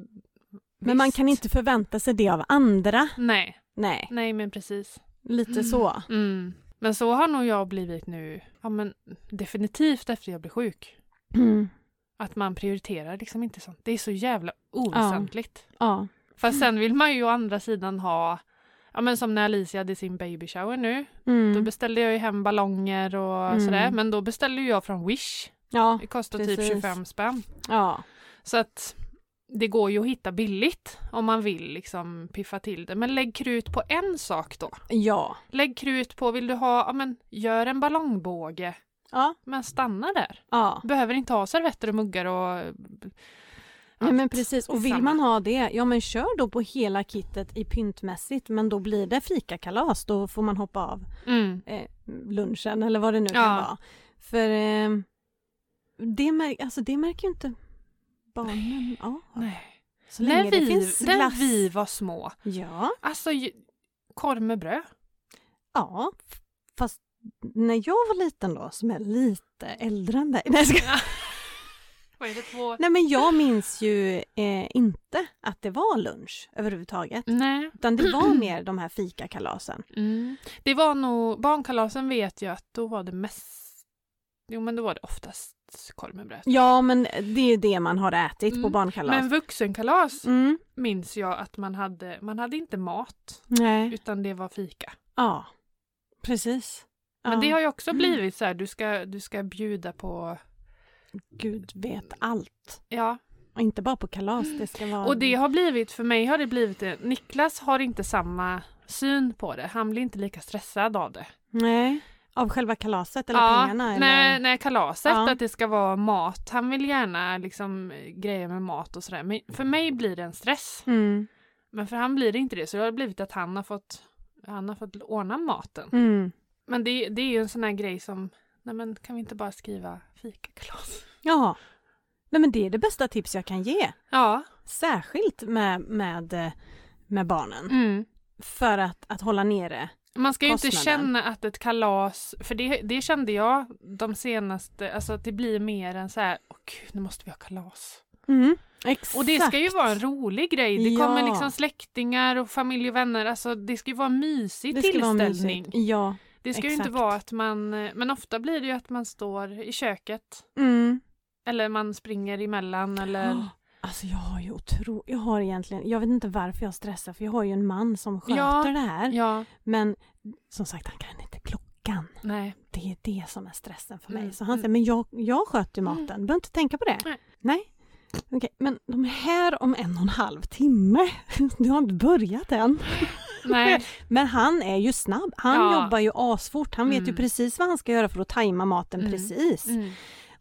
Men man kan inte förvänta sig det av andra. Nej, Nej, nej men precis. lite så. Mm. Men så har nog jag blivit nu, ja men definitivt efter jag blev sjuk. Mm. Att man prioriterar liksom inte sånt. Det är så jävla oväsentligt. Ja. Fast sen vill man ju å andra sidan ha, ja men som när Alicia hade sin baby shower nu. Då Mm. beställde jag ju hem ballonger och Mm. sådär. Men då beställde jag från Wish. Ja. Det kostar Precis. typ 25 spänn. ja. Så att det går ju att hitta billigt om man vill liksom piffa till det. Men lägg krut på en sak då. Ja. Lägg krut på, vill du ha, ja men gör en ballongbåge. Ja. Men stanna där. Ja. Behöver inte ha servetter och muggar och Ja men precis, och vill man ha det, ja men kör då på hela kittet i pyntmässigt men då blir det fikakalas, då får man hoppa av Mm. eh, lunchen eller vad det nu kan Ja. vara. För eh, det, mär, alltså, det märker ju inte barnen av. Nej. Så länge När det vi, finns när glass. vi var små, Ja, alltså korv med bröd. ja, fast när jag var liten då, som är lite äldre än dig. Nej, jag ska... Vad är det, två? Nej men jag minns ju eh, inte att det var lunch överhuvudtaget. Nej. Utan det var mer de här fikakalasen. Mm. Det var nog, barnkalasen vet jag att då var det mest, jo men då var det oftast korv med bröd. Ja men det är det man har ätit på Mm, barnkalas. Men vuxenkalas Mm. minns jag att man hade, man hade inte mat Nej. utan det var fika. Ja, precis. Men Ja. det har ju också blivit så här, du ska, du ska bjuda på, Gud vet allt. ja. Och inte bara på kalas, det ska vara... Och det har blivit, för mig har det blivit det. Niklas har inte samma syn på det. Han blir inte lika stressad av det. Nej, av själva kalaset eller pengarna? Eller? nej, nej, kalaset, Ja. att det ska vara mat. Han vill gärna liksom grejer med mat och sådär. Men för mig blir det en stress. Mm. Men för han blir det inte det. Så det har blivit att han har fått, han har fått ordna maten. Mm. Men det, det är ju en sån här grej som, nej men kan vi inte bara skriva fikakalas? Ja. Nej men det är det bästa tips jag kan ge. Ja. Särskilt med, med, med barnen. Mm. För att, att hålla nere. Man ska ju inte Kostnaden. känna att ett kalas, för det, det kände jag de senaste, alltså att det blir mer än så här, åh gud nu måste vi ha kalas. Mm. Exakt. Och det ska ju vara en rolig grej, det kommer Ja. liksom släktingar och familj och vänner, alltså det ska ju vara en mysig det tillställning. mysigt. Ja. det ska ju inte exakt. vara att man, men ofta blir det ju att man står i köket Mm. eller man springer emellan eller Ja. Alltså jag har ju otro... Jag har egentligen... Jag vet inte varför jag stressar för jag har ju en man som sköter Ja. det här. ja, Men som sagt, han kan inte klockan. nej. Det är det som är stressen för mig. Mm, Så han mm. säger, men jag, jag sköter ju maten. Du behöver inte tänka på det. Nej. Nej. Okej, men de här om en och en halv timme, du har inte börjat än. nej. Men han är ju snabb. Han Ja. jobbar ju asfort. Han vet ju Mm. precis vad han ska göra för att tajma maten Mm. precis.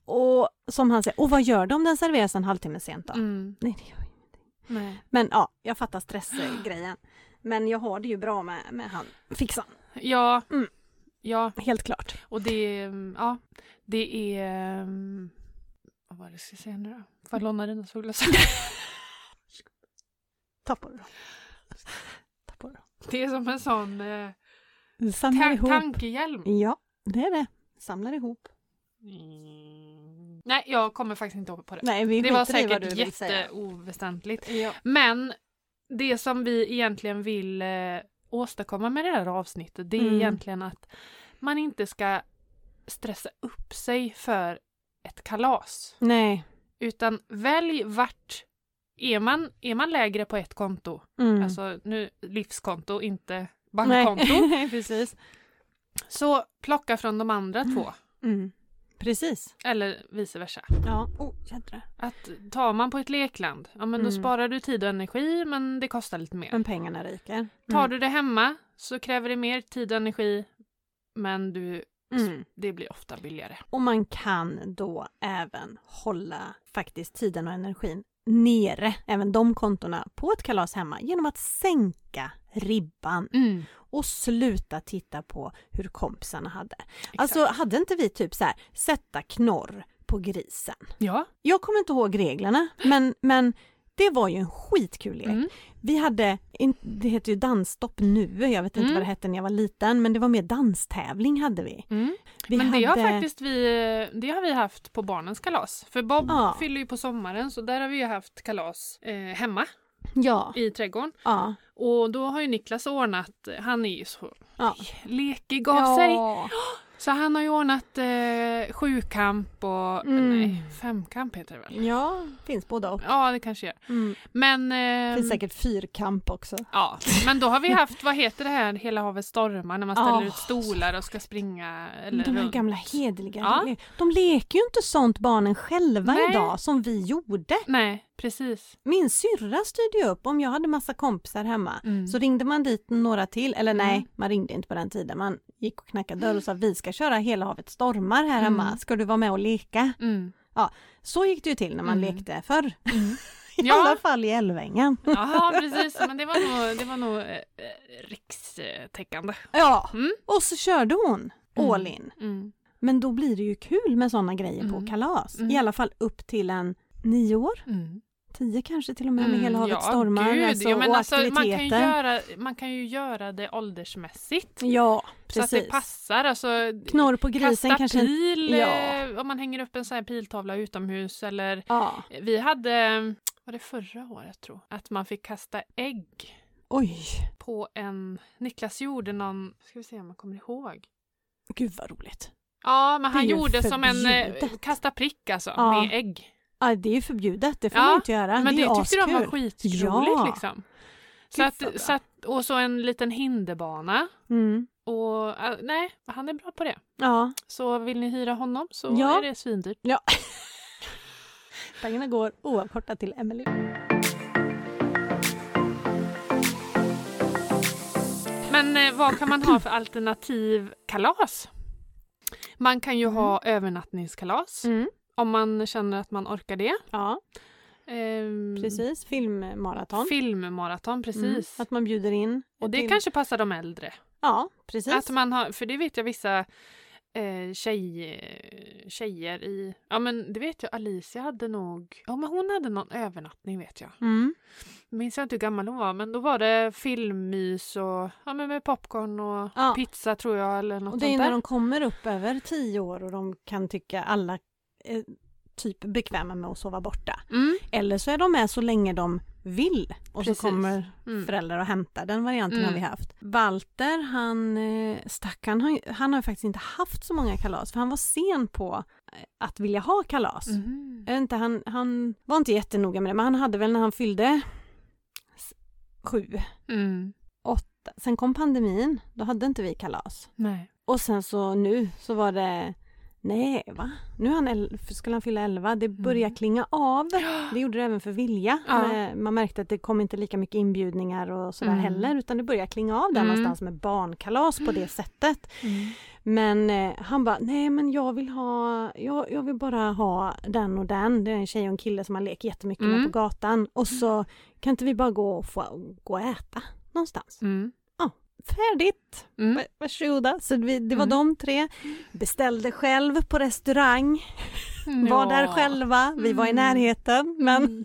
Mm. Och som han säger, och vad gör de om den serveras en halvtimme sent då? Mm. Nej, det gör ingenting. Nej. Men ja, jag fattar stressgrejen. Men jag har det ju bra med, med han fixan. Ja, Mm. ja, Helt klart. och det, är, ja, det är, um, vad var det jag skulle säga nu då? Får jag låna dina solglasögon? Ta på det då. Ta på det är som en sån eh, ta- ihop. tankehjälm. Ja, det är det. Samlar ihop. Mm. Nej, jag kommer faktiskt inte ihåg på det. Nej, vi det var säkert jätteoväsentligt. Ja. Men det som vi egentligen vill eh, åstadkomma med det här avsnittet det är Mm. egentligen att man inte ska stressa upp sig för ett kalas. Nej. Utan välj vart är man, är man lägre på ett konto, Mm. alltså nu livskonto, inte bankkonto, Nej, precis. så plocka från de andra två. Mm. Precis. Eller vice versa. Ja. Oh. Att tar man på ett lekland, ja men då Mm. sparar du tid och energi men det kostar lite mer. Men pengarna ryker. Tar du det hemma så kräver det mer tid och energi men du, Mm. det blir ofta billigare. Och man kan då även hålla faktiskt tiden och energin nere, även de kontona, på ett kalas hemma genom att sänka ribban och sluta titta på hur kompisarna hade. Alltså hade inte vi typ så här, sätta knorr på grisen? ja. Jag kommer inte ihåg reglerna, men, men det var ju en skitkul lek. Mm. Vi hade, det heter ju dansstopp nu, jag vet inte Mm. vad det hette när jag var liten, men det var mer danstävling hade vi. Mm. vi Men det har hade- faktiskt vi, det har vi haft på barnens kalas. För Bob Ja. fyller ju på sommaren så där har vi ju haft kalas eh, hemma Ja, i trädgården. ja. Och då har ju Niklas ordnat, han är ju så Ja. lekig av sig. Så han har ju ordnat eh, sjukamp och Mm. nej, femkamp heter det väl? ja, finns båda och. Ja, det kanske gör. Mm. Men, ehm, finns säkert fyrkamp också. ja. men då har vi haft, vad heter det här, Hela havet stormar, när man ställer Ja, ut stolar och ska springa eller de här runt. gamla hederliga, Ja. de leker ju inte sånt barnen själva Nej. idag som vi gjorde. Nej, precis. Min syrra styrde ju upp om jag hade massa kompisar hemma. Mm. Så ringde man dit några till, eller nej, Mm. man ringde inte på den tiden. Man gick och knackade dörr och sa vi ska köra Hela havet stormar här Mm. hemma, ska du vara med och leka? Mm. Så gick det ju till när man Mm. lekte förr. Mm. I Ja. alla fall i Älvängen. Jaha, precis. Men det var nog, det var nog eh, eh, rikstäckande. Ja, Mm. och så körde hon all in. Mm. Men då blir det ju kul med sådana grejer på Mm. kalas. Mm. I alla fall upp till en nio år, Mm. Tio kanske till och med med Hela havet ja, stormar gud. alltså, ja, och alltså, man, kan aktiviteter. göra, man kan ju göra det åldersmässigt. Ja, Så att precis. det passar. Alltså, Knorr på grisen kasta kanske. pil, Ja. eh, om man hänger upp en sån här piltavla utomhus eller Ja, vi hade, var det förra året tror jag, att man fick kasta ägg oj, på en, Niklas gjorde någon, ska vi se om man kommer ihåg. gud vad roligt. Ja, men han gjorde som en eh, kasta prick alltså, Ja. med ägg. Ja, det är ju förbjudet, det får Ja, man inte göra. Men det det, är tyckte de var skitroligt Ja. liksom. Så att, så att, och så en liten hinderbana Mm. Och nej, han är bra på det. Ja, Så vill ni hyra honom så Ja. är det svindyrt. pengarna går oavkortat till Emily. Men eh, vad kan man ha för alternativ kalas? Man kan ju ha övernattningskalas Mm. Om man känner att man orkar det. Ja, Ehm, precis. Filmmaraton. Filmmaraton, precis. Mm. Att man bjuder in. Och det till- kanske passar de äldre. Ja, precis. Att man har, för det vet jag vissa eh, tjej, tjejer i... Ja men det vet jag, Alicia hade nog... Ja men hon hade någon övernattning vet jag. Mm. Minns jag inte hur gammal hon var men då var det filmmys och ja, men med popcorn och Ja. pizza tror jag eller något Och det är när där. de kommer upp över tio år och de kan tycka alla är typ bekväma med att sova borta. Mm. Eller så är de med så länge de vill och Precis. så kommer Mm. föräldrar och hämtar. Den varianten har Mm. vi haft. Walter, han eh, stackarn, han, han har faktiskt inte haft så många kalas för han var sen på eh, att vilja ha kalas. Vet inte, han, han var inte jättenoga med det men han hade väl när han fyllde sju, Mm. åtta, sen kom pandemin, då hade inte vi kalas. Nej. Och sen så nu så var det Nej va? Nu han el- skulle han fylla 11. Det börjar Mm. klinga av. Det gjorde det även för Vilja. Ja. Men Man märkte att det kom inte lika mycket inbjudningar och sådär Mm. heller utan det börjar klinga av där Mm. någonstans med barnkalas på det sättet. Mm. Men eh, han bara, nej men jag vill ha, jag, jag vill bara ha den och den. Det är en tjej och en kille som han leker jättemycket med Mm. på gatan. Och så kan inte vi bara gå och, få, gå och äta någonstans? Mm. Färdigt! Mm. Va- Varsågoda. Så vi, det var Mm. de tre. Beställde själv på restaurang. Var där själva. Vi var i Mm. närheten. Men, Mm.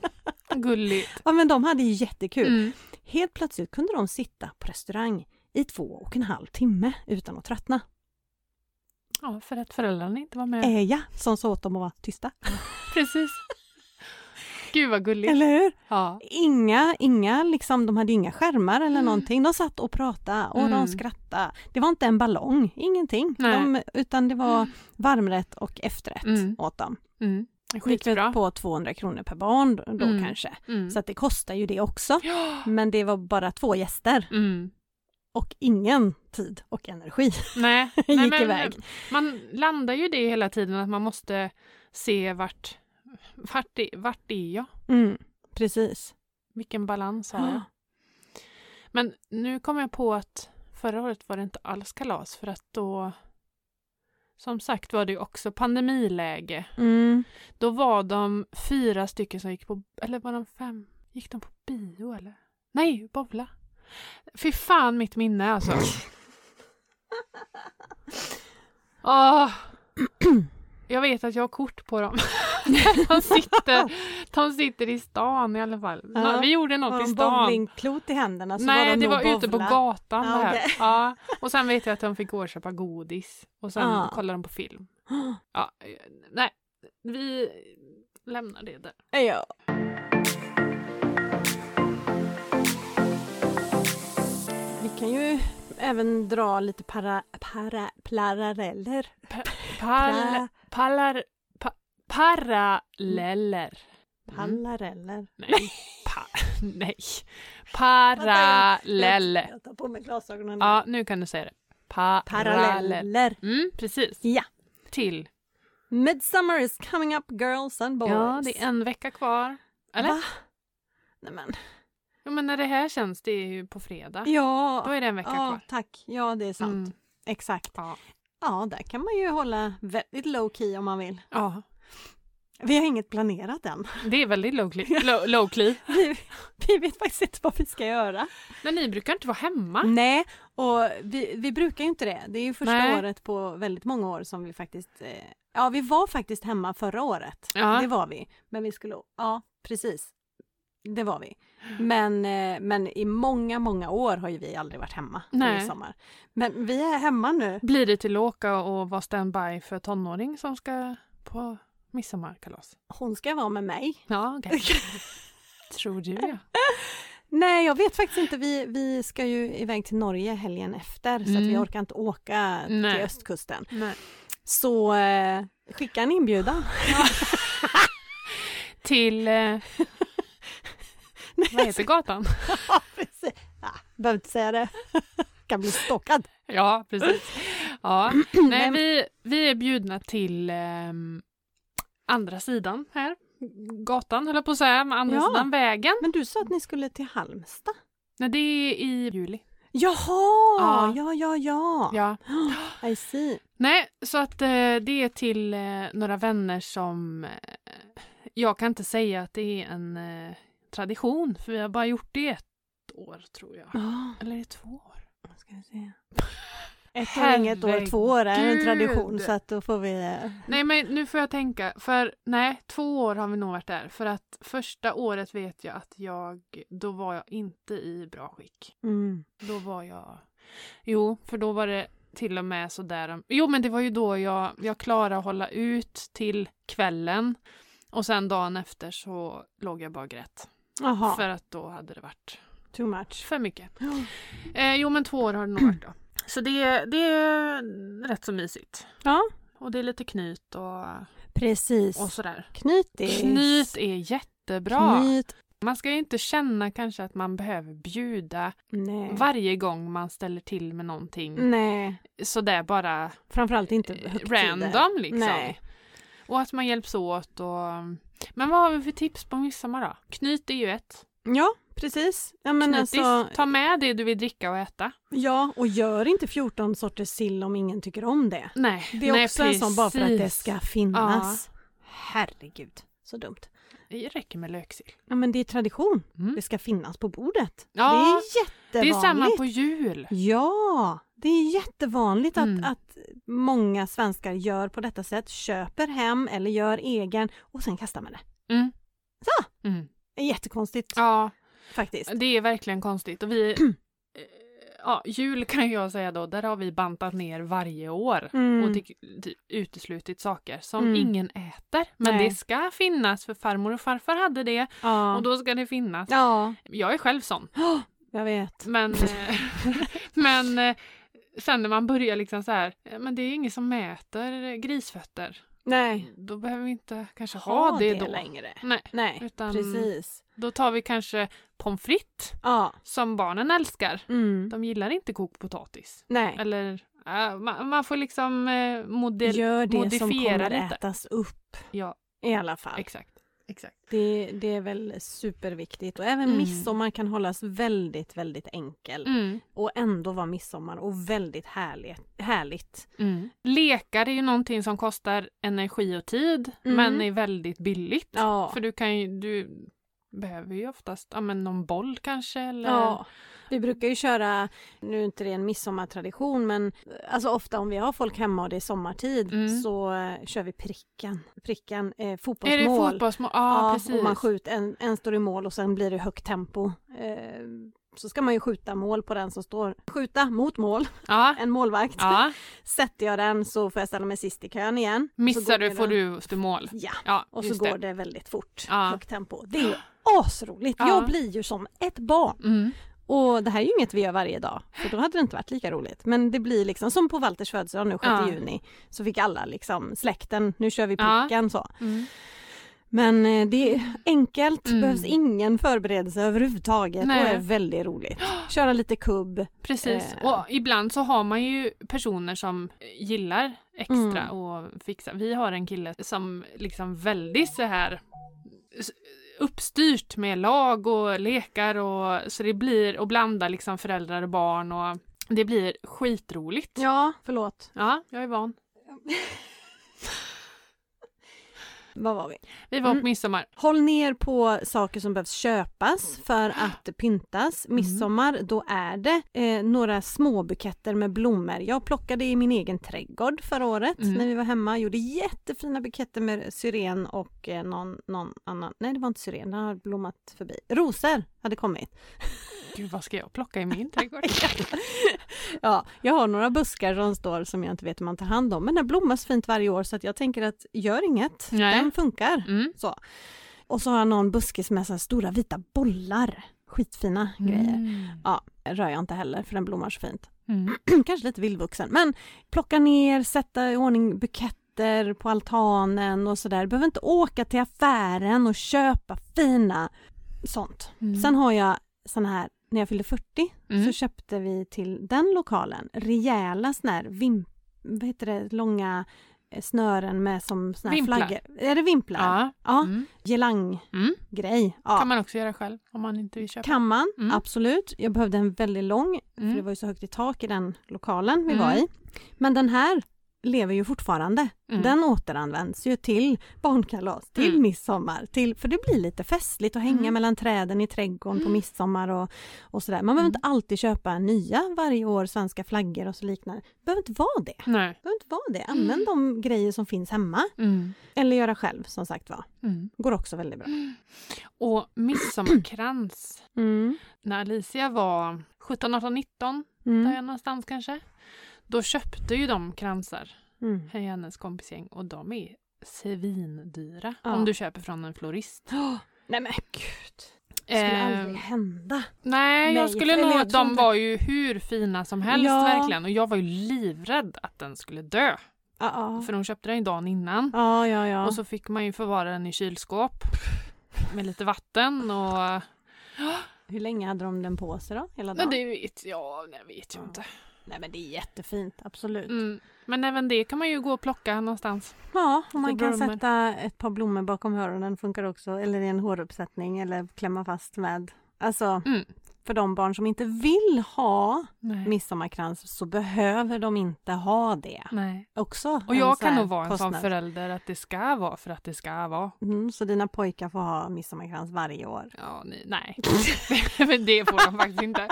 Gulligt. ja, men de hade jättekul. Mm. Helt plötsligt kunde de sitta på restaurang i två och en halv timme utan att tröttna. Ja, för att föräldrarna inte var med. Är jag som sa åt dem att vara tysta? Precis. Gud vad gulligt. Eller hur? Ja. Inga, inga liksom, de hade inga skärmar eller Mm. någonting. De satt och pratade och Mm. de skrattade. Det var inte en ballong, ingenting. De, utan det var varmrätt och efterrätt Mm. åt dem. Mm. Skitbra. på 200 kronor per barn då Mm. kanske. Mm. Så att det kostar ju det också. Ja. Men det var bara två gäster Mm. och ingen tid och energi Nej, gick nej men iväg. man landar ju det hela tiden att man måste se vart, vart, är, vart är jag? Mm, precis. Vilken balans har jag? Men nu kom jag på att förra året var det inte alls kalas för att då som sagt var det ju också pandemiläge. Mm. Då var de fyra stycken som gick på, eller var de fem? Gick de på bio eller? Nej, bowla. Fy fan mitt minne alltså. Åh. Jag vet att jag har kort på dem. de, sitter, de sitter i stan i alla fall. Ja. Vi gjorde Har något i de stan. bowlingklot i händerna så Nej, var de det var ute på gatan Ja, det här. okej. Ja. Och sen vet jag att de fick gå och köpa godis. Och sen Ja. kollade de på film. Ja, nej, vi lämnar det där. Ja. Vi kan ju även dra lite para, para, paralleller. Pal, pallar, pa, paralleller. Mm. Paralleller. Nej, pa, nej. Paralleller. Jag tar på mig glasögonen. Ja, nu kan du säga det. Paralleller. Paralleller. Mm, precis. Ja. Till. Midsummer is coming up girls and boys. Ja, det är en vecka kvar. Eller? Va? Nej men. Ja, men när det här känns, det är ju på fredag. Ja. Då är det en vecka ja, kvar. tack. Ja, det är sant. Mm. Exakt. Ja. Ja, där kan man ju hålla väldigt low key om man vill. ja, Vi har inget planerat än. det är väldigt low key. Low, low key. Vi, vi vet faktiskt inte vad vi ska göra. Men ni brukar inte vara hemma. Nej, och vi, vi brukar ju inte det. Det är ju första Nej. året på väldigt många år som vi faktiskt... Eh, ja, vi var faktiskt hemma förra året. Ja. Det var vi. Men vi skulle... Ja, precis. Det var vi. Men, eh, men i många, många år har ju vi aldrig varit hemma på Nej. midsommar. Men vi är hemma nu. Blir det till att åka och vara standby för tonåring som ska på midsommarkalas? Hon ska vara med mig. Ja, okej. Tror du ja. Nej, jag vet faktiskt inte. Vi, vi ska ju iväg till Norge helgen efter så att vi Mm. orkar inte åka Nej. till östkusten. Nej. Så eh, skicka en inbjudan. Till... Eh, vad heter gatan? Ja, precis. Ah, behöver inte säga det. kan bli stockad. Ja, precis. Ja. Nej, vi, vi är bjudna till ehm, andra sidan här. Gatan höll jag på att säga, men andra Ja. sidan vägen. Men du sa att ni skulle till Halmstad? Nej, det är i juli. Jaha, Ja. ja, ja, ja. Ja. I see. Nej, så att eh, det är till eh, några vänner som... Eh, jag kan inte säga att det är en eh, tradition, för vi har bara gjort det ett år, tror jag. Ja, Eller är det två år? ska vi se. Ett år inget år, två år är en tradition så att då får vi... eh, Nej, men nu får jag tänka, för nej, två år har vi nog varit där. För att första året vet jag att jag, då var jag inte i bra skick. Mm. Då var jag, jo, för då var det till och med sådär, jo men det var ju då jag, jag klarade att hålla ut till kvällen. Och sen dagen efter så låg jag bara och grät. Jaha, För att då hade det varit too much. för mycket. Eh, jo men två år har det nog varit då. Så det, det är rätt så mysigt. Ja, Och det är lite knyt och, precis. och sådär. Knytis. Knyt är jättebra. Knyt. Man ska ju inte känna kanske att man behöver bjuda Nej. varje gång man ställer till med någonting. Nej, Sådär bara framförallt inte eh, högtider. random liksom. Nej. Och att man hjälps åt och... Men vad har vi för tips på midsommar då? Knyt är ju ett. Ja, precis. Ja, men Knytis. alltså, Ta med det du vill dricka och äta. ja, och gör inte 14 sorters sill om ingen tycker om det. Nej, Det är nej, också en sån bara för att det precis. ska finnas. Herregud, så dumt. Det räcker med löksill. Ja, men det är tradition. Mm. Det ska finnas på bordet. Ja, det är Det är jättevanligt. samma på jul. Ja, det är jättevanligt att, Mm. att många svenskar gör på detta sätt. Köper hem eller gör egen och sen kastar man det. Mm. Så! Mm. Det är jättekonstigt Ja, faktiskt. det är verkligen konstigt. Och vi... eh, Ja, jul kan jag säga då, där har vi bantat ner varje år. Mm. och ty- ty- uteslutit saker som Mm. ingen äter. Men Nej. det ska finnas för farmor och farfar hade det Ja. och då ska det finnas. ja, Jag är själv sån. jag vet. Men, eh, men eh, sen när man börjar liksom så här, eh, men det är ingen som mäter grisfötter. Nej, Då behöver vi inte kanske ha, det, då. längre. Nej, Nej, Utan- precis. då tar vi kanske pommes frites Ja. som barnen älskar. Mm. De gillar inte kokt potatis. Nej, Eller äh, man, man får liksom eh, modell... gör det som modifiera kommer lite. ätas upp Ja, i alla fall. exakt. Exakt. Det, det är väl superviktigt och även Mm. midsommar kan hållas väldigt, väldigt enkel Mm. och ändå vara midsommar och väldigt härligt. härligt. Mm. Lekar är ju någonting som kostar energi och tid Mm. men är väldigt billigt. Ja. För du kan ju, du behöver ju oftast ja, men någon boll kanske eller Ja. Vi brukar ju köra, nu är inte det en midsommartradition men alltså ofta om vi har folk hemma och det är sommartid Mm. så eh, kör vi pricken. Pricken, eh, Är det fotbollsmål. fotbollsmål? Ja, precis. och man skjuter, en, en står i mål och sen blir det högt tempo. Eh, så ska man ju skjuta mål på den som står, skjuta mot mål, ja. en målvakt. ja. Sätter jag den så får jag ställa mig sist i kön igen. Missar du får den- du stå mål. Ja, Ja, och så går det. väldigt fort, Ja. högt tempo. Det är ju asroligt. Ja. Jag blir ju som ett barn. Mm. Och det här är ju inget vi gör varje dag, för då hade det inte varit lika roligt. Men det blir liksom som på Walters födelsedag nu 6 Ja. juni, så fick alla liksom släkten, nu kör vi Ja. pricken så. Mm. Men eh, det är enkelt, Mm. behövs ingen förberedelse överhuvudtaget Nej. och är väldigt roligt. Köra lite kubb. Precis. Eh. Och ibland så har man ju personer som gillar extra Mm. och fixa. Vi har en kille som liksom väldigt så här uppstyrt med lag och lekar och så det blir och blanda liksom föräldrar och barn och det blir skitroligt. Ja, förlåt. Ja, jag är van. Vad var vi? Vi var Mm. på midsommar. Håll ner på saker som behövs köpas för att pyntas. Mm. Midsommar, då är det eh, några små buketter med blommor. Jag plockade i min egen trädgård förra året Mm. när vi var hemma. Gjorde jättefina buketter med syren och eh, någon, någon annan. Nej, det var inte syren, den har blommat förbi. Rosor hade kommit. Gud, vad ska jag plocka i min trädgård? Ja, jag har några buskar som står som jag inte vet hur man tar hand om, men den blommar så fint varje år så att jag tänker att gör inget, Nej. den funkar. Mm. Så. Och så har jag någon buske med så stora vita bollar. Skitfina grejer. Mm. Ja, rör jag inte heller för den blommar så fint. Mm. Kanske lite vildvuxen. Men plocka ner, sätta i ordning buketter på altanen och sådär. Behöver inte åka till affären och köpa fina sånt. Mm. Sen har jag såna här när jag fyllde 40 Mm. så köpte vi till den lokalen rejäla såna här vim, vad heter det, långa snören med som såna här Vimplar. flaggor. Är det vimplar? Ja. Ja, Mm. gelanggrej. Mm. Ja. Kan man också göra själv om man inte vill köpa. Kan man, Mm. absolut. Jag behövde en väldigt lång, för Mm. det var ju så högt i tak i den lokalen vi Mm. var i. Men den här lever ju fortfarande. Mm. Den återanvänds ju till barnkalas, till Mm. midsommar, till, för det blir lite festligt att hänga Mm. mellan träden i trädgården på Mm. midsommar och, och sådär. Man behöver Mm. inte alltid köpa nya varje år, svenska flaggor och så liknande. Det behöver inte vara det. Nej. Behöver inte vara det. Använd de grejer som finns hemma. Mm. Eller göra själv som sagt var. Mm. Går också väldigt bra. Och midsommarkrans. Mm. När Alicia var 17, 18, 19, där Mm. är någonstans kanske. Då köpte ju de kransar Mm. i hennes kompisgäng och de är svindyra Ja. om du köper från en florist. Åh, nej men gud. Det skulle Eh, aldrig hända. nej, jag Nej, skulle nog, jag de var ju hur fina som helst Ja. verkligen och jag var ju livrädd att den skulle dö. Ja, ja. För de köpte den ju dagen innan. Ja, ja, ja. Och så fick man ju förvara den i kylskåp med lite vatten och Hur länge hade de den på sig då? Hela dagen? Men det vet jag, jag vet ju Ja. inte. Nej men det är jättefint, absolut. Mm. Men även det kan man ju gå och plocka någonstans. Ja, och man kan blommor. sätta ett par blommor bakom öronen funkar också, eller i en håruppsättning eller klämma fast med. Alltså, Mm. För de barn som inte vill ha Nej. midsommarkrans så behöver de inte ha det. Nej. Också Och jag kan nog vara en kostnad. sån förälder att det ska vara för att det ska vara. Mm, så dina pojkar får ha midsommarkrans varje år? Ja, nej. nej. Men det får de faktiskt inte.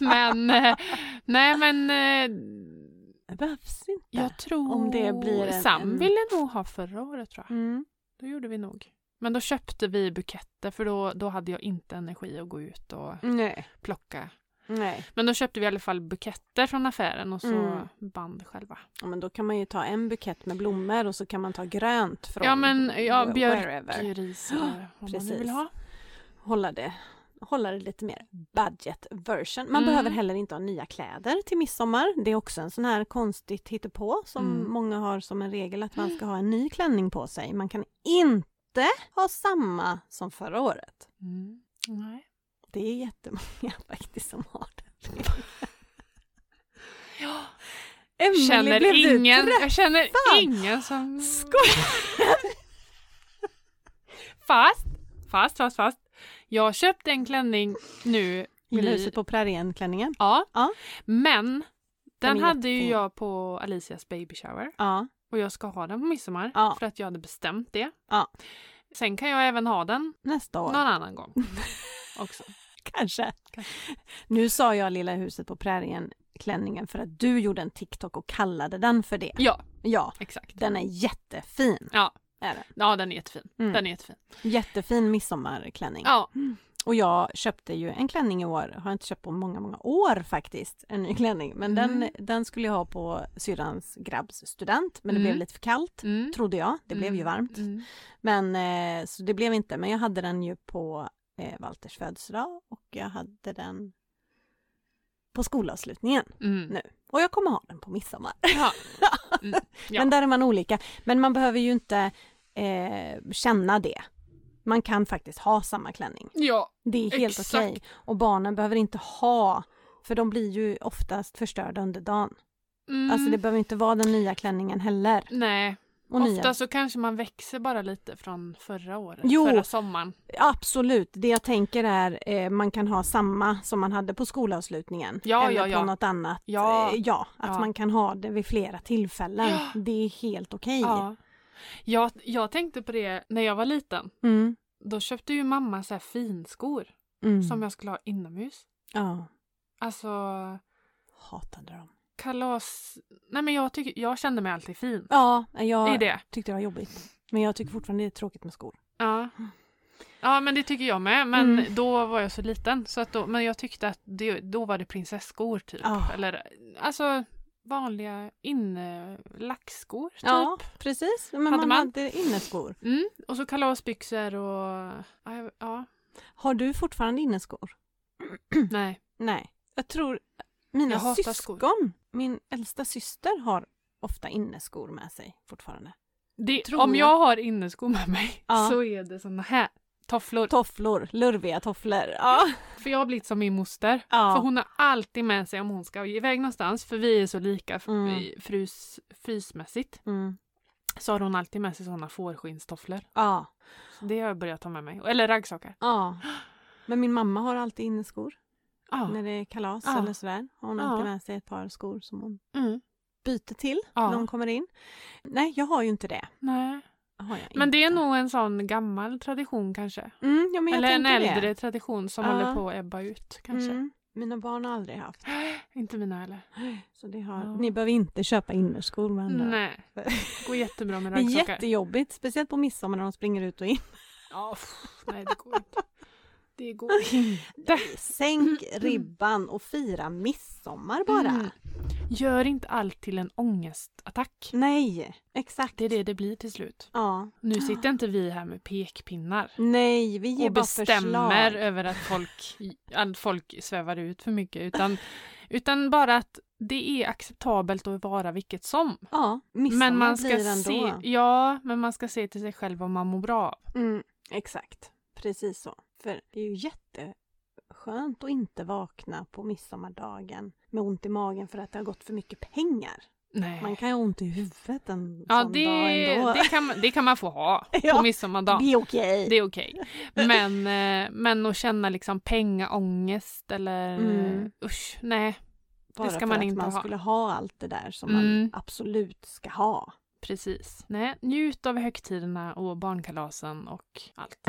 Men, eh, nej men eh, Det behövs inte. jag tror... Om det blir en- Sam ville nog ha förra året tror jag. Mm. Då gjorde vi nog. Men då köpte vi buketter för då, då hade jag inte energi att gå ut och Nej. plocka. Nej. Men då köpte vi i alla fall buketter från affären och så Mm. band själva. Ja, men då kan man ju ta en bukett med blommor och så kan man ta grönt från Ja men ja, wh- björk, wherever. ris eller vad man nu vill ha. Hålla det, hålla det lite mer budget version. Man Mm. behöver heller inte ha nya kläder till midsommar. Det är också en sån här konstigt hittepå som Mm. många har som en regel att man ska ha en ny klänning på sig. Man kan inte ha samma som förra året. Mm. Nej. Det är jättemånga faktiskt som har det. Ja. Emelie, Känner blev du ingen, trött? jag känner ingen som... Skojar! Fast, fast, fast, fast. Jag köpte en klänning nu. I- huset på prärien-klänningen? Ja. Ja. Men Den den hade ju jag på Alicias baby shower. Ja. Och jag ska ha den på midsommar. Ja. För att jag hade bestämt det. Ja. Sen kan jag även ha den Nästa år. någon annan gång. Också. Kanske. Kanske. Nu sa jag Lilla huset på prärien klänningen för att du gjorde en TikTok och kallade den för det. Ja, Ja, exakt. den är jättefin. Ja. Är den. Ja, den är jättefin. Mm. Den är jättefin. Jättefin midsommarklänning. Ja. Och jag köpte ju en klänning i år, har inte köpt på många, många år faktiskt, en ny klänning. Men Mm. den, den skulle jag ha på syrrans grabbs student, men det Mm. blev lite för kallt. Mm. Trodde jag, det blev ju Mm. varmt. Mm. Men eh, så det blev inte, men jag hade den ju på eh, Walters födelsedag och jag hade den på skolavslutningen nu. Och jag kommer ha den på midsommar. Ja. Ja. Men där är man olika. Men man behöver ju inte eh, känna det. Man kan faktiskt ha samma klänning. ja. Det är helt okej. Och barnen behöver inte ha, för de blir ju oftast förstörda under dagen. Mm. Alltså det behöver inte vara den nya klänningen heller. Nej, Och ofta nya. så kanske man växer bara lite från förra året, Jo. förra sommaren. Absolut, det jag tänker är eh, man kan ha samma som man hade på skolavslutningen. Ja, eller ja, på ja. något annat. Ja. Eh, ja att man kan ha det vid flera tillfällen. Det är helt okej. Ja. Jag, jag tänkte på det när jag var liten. Mm. Då köpte ju mamma så här finskor Mm. som jag skulle ha inomhus. Ja, Alltså hatade dem. kalas... Nej men jag, tycker, jag kände mig alltid fin Ja, i jag det. tyckte det var jobbigt. Men jag tycker fortfarande det är tråkigt med skor. Ja. ja men det tycker jag med. Men Mm. då var jag så liten. Så att då, men jag tyckte att det, då var det prinsesskor typ. Ja. Eller alltså vanliga inne lackskor typ. Ja, precis. Men Hade man, man? hade inneskor. Mm. Och så kalasbyxor och... ja, Har du fortfarande inneskor? nej. Nej. Jag tror mina Jag syskon, skor. min äldsta syster har ofta inneskor med sig fortfarande. Det, om jag. jag har inneskor med mig Ja. så är det såna här Tofflor. Tofflor, lurviga tofflor. Ja. För jag har blivit som min moster. Ja. För hon har alltid med sig om hon ska iväg någonstans, för vi är så lika Mm. frys, frysmässigt, Mm. så har hon alltid med sig sådana fårskinnstofflor. ja. Så det har jag börjat ta med mig. Eller raggsockar. Ja. Men min mamma har alltid inneskor Ja. när det är kalas Ja. eller sådär. Har hon Ja. alltid med sig ett par skor som hon Mm. byter till när hon kommer in. Nej, jag har ju inte det. Nej. Har jag Men det är nog en sån gammal tradition kanske. Mm, ja, Eller en äldre det. tradition som Ja. håller på att ebba ut kanske. Mm. Mina barn har aldrig haft. Inte mina heller. Så det har, Ja. Ni behöver inte köpa innerskor med andra. Nej. Det går jättebra med Det är raggsockar. jättejobbigt, speciellt på midsommar när de springer ut och in. Pff, nej det går inte. Det går inte. Sänk ribban och fira midsommar bara. Mm. Gör inte allt till en ångestattack. Nej, exakt. Det är det det blir till slut. Ja. Nu sitter inte vi här med pekpinnar Nej, vi ger och bara bestämmer förslag. över att folk, att folk svävar ut för mycket utan, utan bara att det är acceptabelt att vara vilket som. Ja, Men man ska blir ändå. se, ja, men man ska se till sig själv vad man mår bra av. Mm, exakt, precis så. För det är ju jätteskönt att inte vakna på midsommardagen med ont i magen för att det har gått för mycket pengar. Nej. Man kan ju ha ont i huvudet en ja, sån det, dag ändå. det, kan, man- det kan man få ha Ja, på midsommardagen. Det är okej. Det är okej. Men, eh, men att känna liksom pengaångest eller Mm. usch, nej. Bara ska för man att inte man ha. skulle ha allt det där som Mm. man absolut ska ha. Precis. Nej, njut av högtiderna och barnkalasen och allt.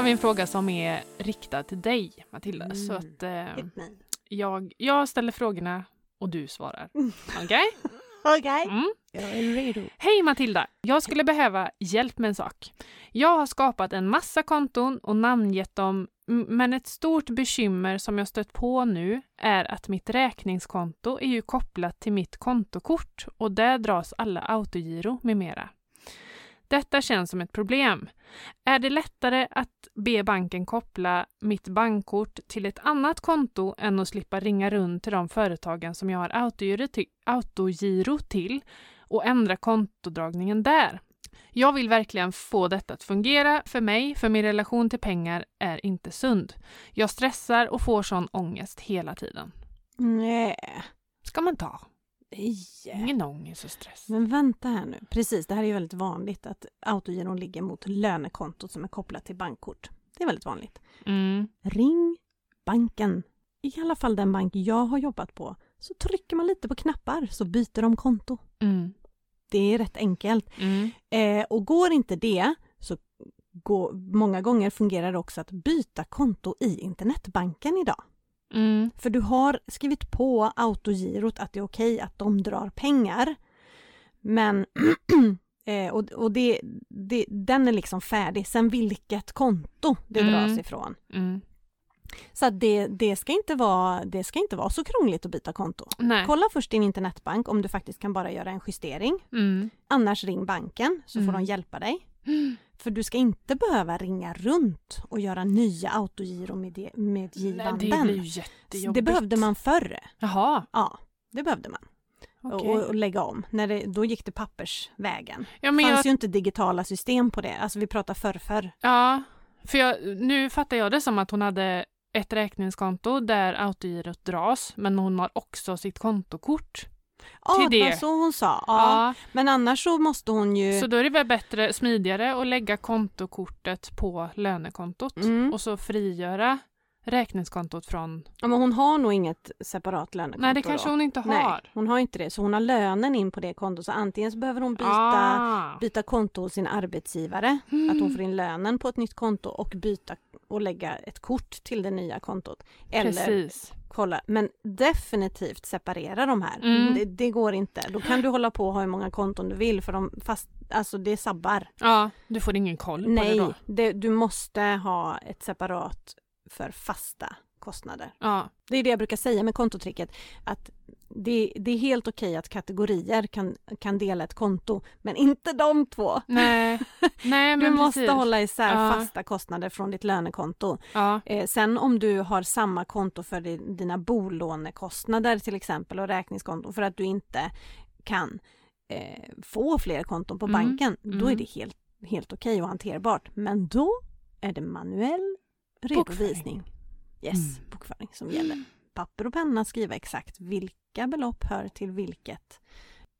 Har vi en fråga som är riktad till dig, Matilda. Mm. Så att eh, jag, jag ställer frågorna och du svarar. Okej? Okej, Mm. jag är redo. Hej Matilda! Jag skulle behöva hjälp med en sak. Jag har skapat en massa konton och namngett dem, men ett stort bekymmer som jag stött på nu är att mitt räkningskonto är ju kopplat till mitt kontokort och där dras alla autogiro med mera. Detta känns som ett problem. Är det lättare att be banken koppla mitt bankkort till ett annat konto än att slippa ringa runt till de företagen som jag har autogiro till, autogiro till och ändra kontodragningen där. Jag vill verkligen få detta att fungera för mig, för min relation till pengar är inte sund. Jag stressar och får sån ångest hela tiden. Nej. Ska man ta? Nej. Ingen ångest och stress. Men vänta här nu. Precis, det här är ju väldigt vanligt att autogiron ligger mot lönekontot som är kopplat till bankkort. Det är väldigt vanligt. Mm. Ring banken. I alla fall den bank jag har jobbat på. Så trycker man lite på knappar så byter de konto. Mm. Det är rätt enkelt. Mm. Eh, och går inte det så går, många gånger fungerar det också att byta konto i internetbanken idag. Mm. För du har skrivit på autogirot att det är okej att de drar pengar. Men eh, och, och det, det, den är liksom färdig. Sen vilket konto det Mm. dras ifrån. Mm. Så det, det, ska inte vara, det ska inte vara så krångligt att byta konto. Nej. Kolla först din internetbank om du faktiskt kan bara göra en justering. Mm. Annars ring banken så får Mm. de hjälpa dig. För du ska inte behöva ringa runt och göra nya Nej, autogiromedgivanden. det blir ju jättejobbigt. det behövde man förr. Jaha, Ja, det behövde man. okej. Och, och lägga om. När det, då gick det pappersvägen. Ja, Det fanns jag, ju inte digitala system på det. Alltså vi pratar förr, förr. ja, för jag, nu fattar jag det som att hon hade ett räkningskonto där autogirot dras, men hon har också sitt kontokort. Ja, Till det var så hon sa. Ja. Men annars så måste hon ju... Så då är det väl bättre, smidigare att lägga kontokortet på lönekontot Mm. och så frigöra räkningskontot från... Ja, men hon har nog inget separat lönekonto Nej, det kanske då. hon inte har. Nej, hon har inte det. Så hon har lönen in på det kontot. Så antingen så behöver hon byta, Ah. byta konto hos sin arbetsgivare. Mm. Att hon får in lönen på ett nytt konto och byta och lägga ett kort till det nya kontot. Eller Precis. Kolla, men definitivt separera de här. Mm. Det, det går inte. Då kan du hålla på och ha hur många konton du vill för de fast, alltså det sabbar. Ja, du får ingen koll på det Nej, då. det, du måste ha ett separat för fasta kostnader. Ja, Det är det jag brukar säga med kontotricket. Att det, det är helt okej att kategorier kan, kan dela ett konto, men inte de två. nej. nej men Du måste precis. hålla isär Ja. fasta kostnader från ditt lönekonto. Ja, Eh, sen om du har samma konto för di- dina bolånekostnader till exempel och räkningskonto för att du inte kan eh, få fler konton på Mm, banken, då är mm. det helt, helt okej och hanterbart. Men då är det manuell redovisning. Yes, Mm. bokföring som gäller. Papper och penna skriva exakt vilka belopp hör till vilket,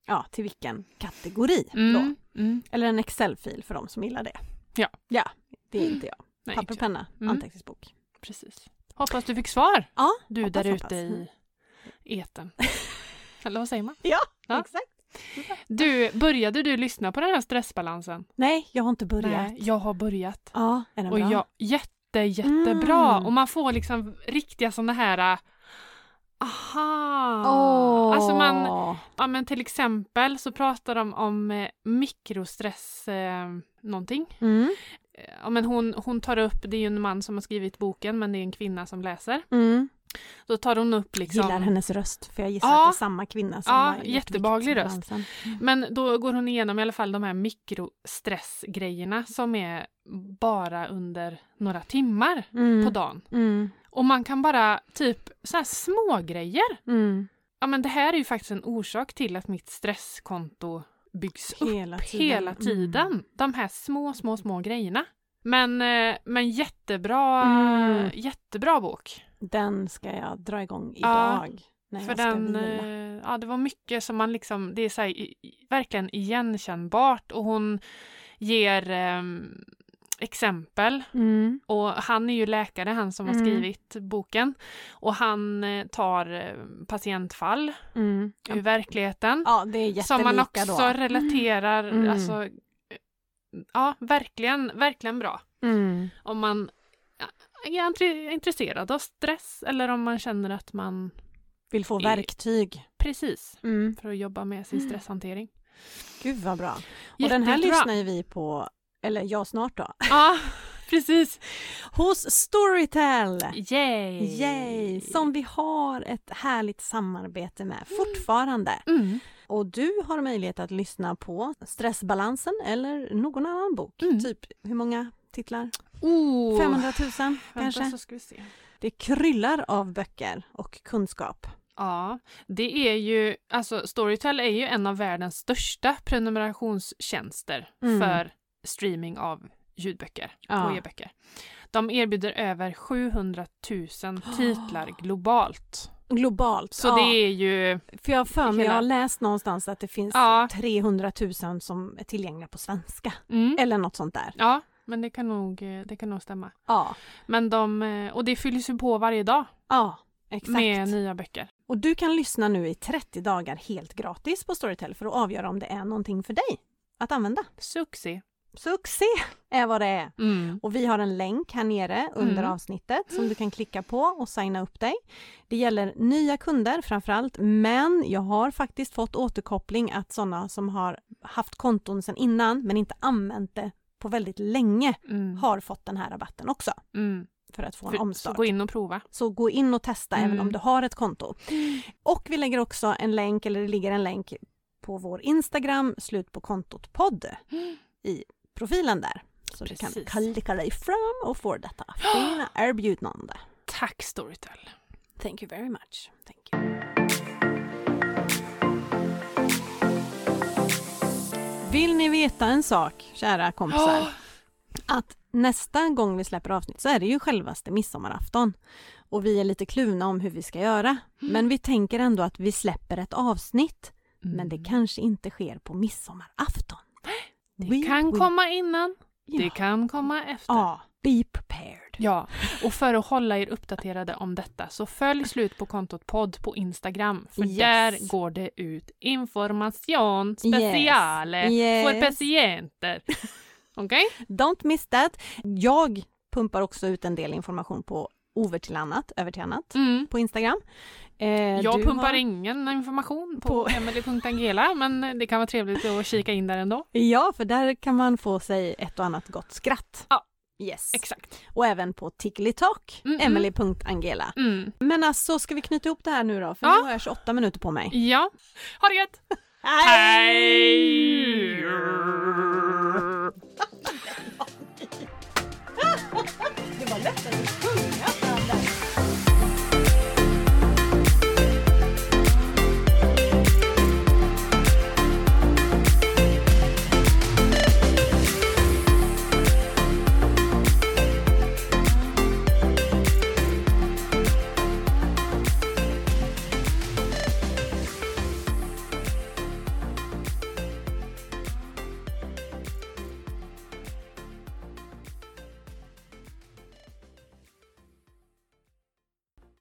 ja, till vilken kategori då. Mm. Mm. Eller en Excel-fil för de som gillar det. Ja. Ja, det är inte jag. Nej, Papper och penna, Mm. anteckningsbok. Precis. Hoppas du fick svar, Ja, du hoppas, där ute i etern. Eller vad säger man? Ja, Ja. exakt. Du, började du lyssna på den här stressbalansen? Nej, jag har inte börjat. Nej, jag har börjat. Ja, är den Och bra? jag, jätte, jättebra. Mm. Och man får liksom riktiga sådana här... Aha! Åh. Alltså man, ja men till exempel så pratar de om eh, mikrostress eh, någonting. Mm, Eh, Ja, men hon, hon tar upp, det är ju en man som har skrivit boken men det är en kvinna som läser. mm. Då tar hon upp liksom... Gillar hennes röst, för jag gissar Ja. att det är samma kvinna som Ja, gjort jättebehaglig röst. Viktbalansen. Men då går hon igenom i alla fall de här mikrostressgrejerna som är bara under några timmar Mm. på dagen. Mm. Och man kan bara typ så här små grejer. Mm. Ja men det här är ju faktiskt en orsak till att mitt stresskonto byggs upp Hela tiden. hela tiden. Mm. De här små, små, små grejerna. Men, eh, men jättebra, Mm. jättebra bok. Den ska jag dra igång Ja, idag. när För jag ska den, vila. eh, ja det var mycket som man liksom, det är så här, i- verkligen igenkännbart och hon ger ehm, exempel Mm. och han är ju läkare, han som har Mm. skrivit boken och han eh, tar eh, patientfall Mm. ur verkligen Ja, det är jättelika som man också då. relaterar, Mm. alltså eh, ja verkligen, verkligen bra. Mm. Om man ja, är intre- intresserad av stress eller om man känner att man Vill få I- verktyg. precis Mm. för att jobba med sin Mm. stresshantering. Gud vad bra. Och den här Jättebra. lyssnar ju vi på, eller jag snart då, Ja, precis. hos Storytel. Yay! Yay! Som vi har ett härligt samarbete med fortfarande. Mm. Och du har möjlighet att lyssna på Stressbalansen eller någon annan bok. Mm. Typ, hur många titlar? Oh. 500 000 Vänta, kanske? så ska vi se. Det kryllar av böcker och kunskap. Ja, det är ju, alltså Storytel är ju en av världens största prenumerationstjänster Mm. för streaming av ljudböcker Ja. och e-böcker. De erbjuder över 700 000 titlar globalt. Globalt. Så ja. det är ju, För jag har för mig, jag har läst någonstans att det finns Ja. 300 000 som är tillgängliga på svenska. mm, Eller något sånt där. ja, men det kan nog, eh, det kan nog stämma. Ja, Men de, eh, och det fylls ju på varje dag ja exakt. med nya böcker. Och du kan lyssna nu i 30 dagar helt gratis på Storytel för att avgöra om det är någonting för dig att använda. Succé! Succé är vad det är! Mm. Och vi har en länk här nere under Mm. avsnittet som du kan klicka på och signa upp dig. Det gäller nya kunder framförallt, men jag har faktiskt fått återkoppling att sådana som har haft konton sedan innan men inte använt det på väldigt länge Mm. har fått den här rabatten också Mm. för att få en För, så omstart. gå in och prova. Så gå in och testa Mm. även om du har ett konto. Och vi lägger också en länk, eller det ligger en länk på vår Instagram, slut på kontot podd, i profilen där. Så du Precis. kan klicka dig fram och få detta fina erbjudande. Tack Storytel! Thank you very much. Thank you. Vill ni veta en sak, kära kompisar? Att nästa gång vi släpper avsnitt så är det ju självaste midsommarafton. Och vi är lite kluvna om hur vi ska göra. Men vi tänker ändå att vi släpper ett avsnitt. Men det Mm. kanske inte sker på midsommarafton. Det We kan will- komma innan, Ja. det kan komma efter. Ja, be prepared. Ja, och för att hålla er uppdaterade om detta så följ slut på kontot podd på Instagram för Yes. där går det ut information speciale Yes. för patienter. Okej? Don't miss that. Jag pumpar också ut en del information på Over till annat, över till annat Mm. på Instagram. Eh, Jag pumpar har- ingen information på, På- emily.angela men det kan vara trevligt att kika in där ändå. Ja, för där kan man få sig ett och annat gott skratt. Ja. Yes. Exakt. Och även på Ticklytalk, Mm, mm. emily.angela. Mm. Men alltså, ska vi knyta ihop det här nu då? För Ja. nu har jag 28 minuter på mig. Ja, ha det gött! Hej! Det var lättare än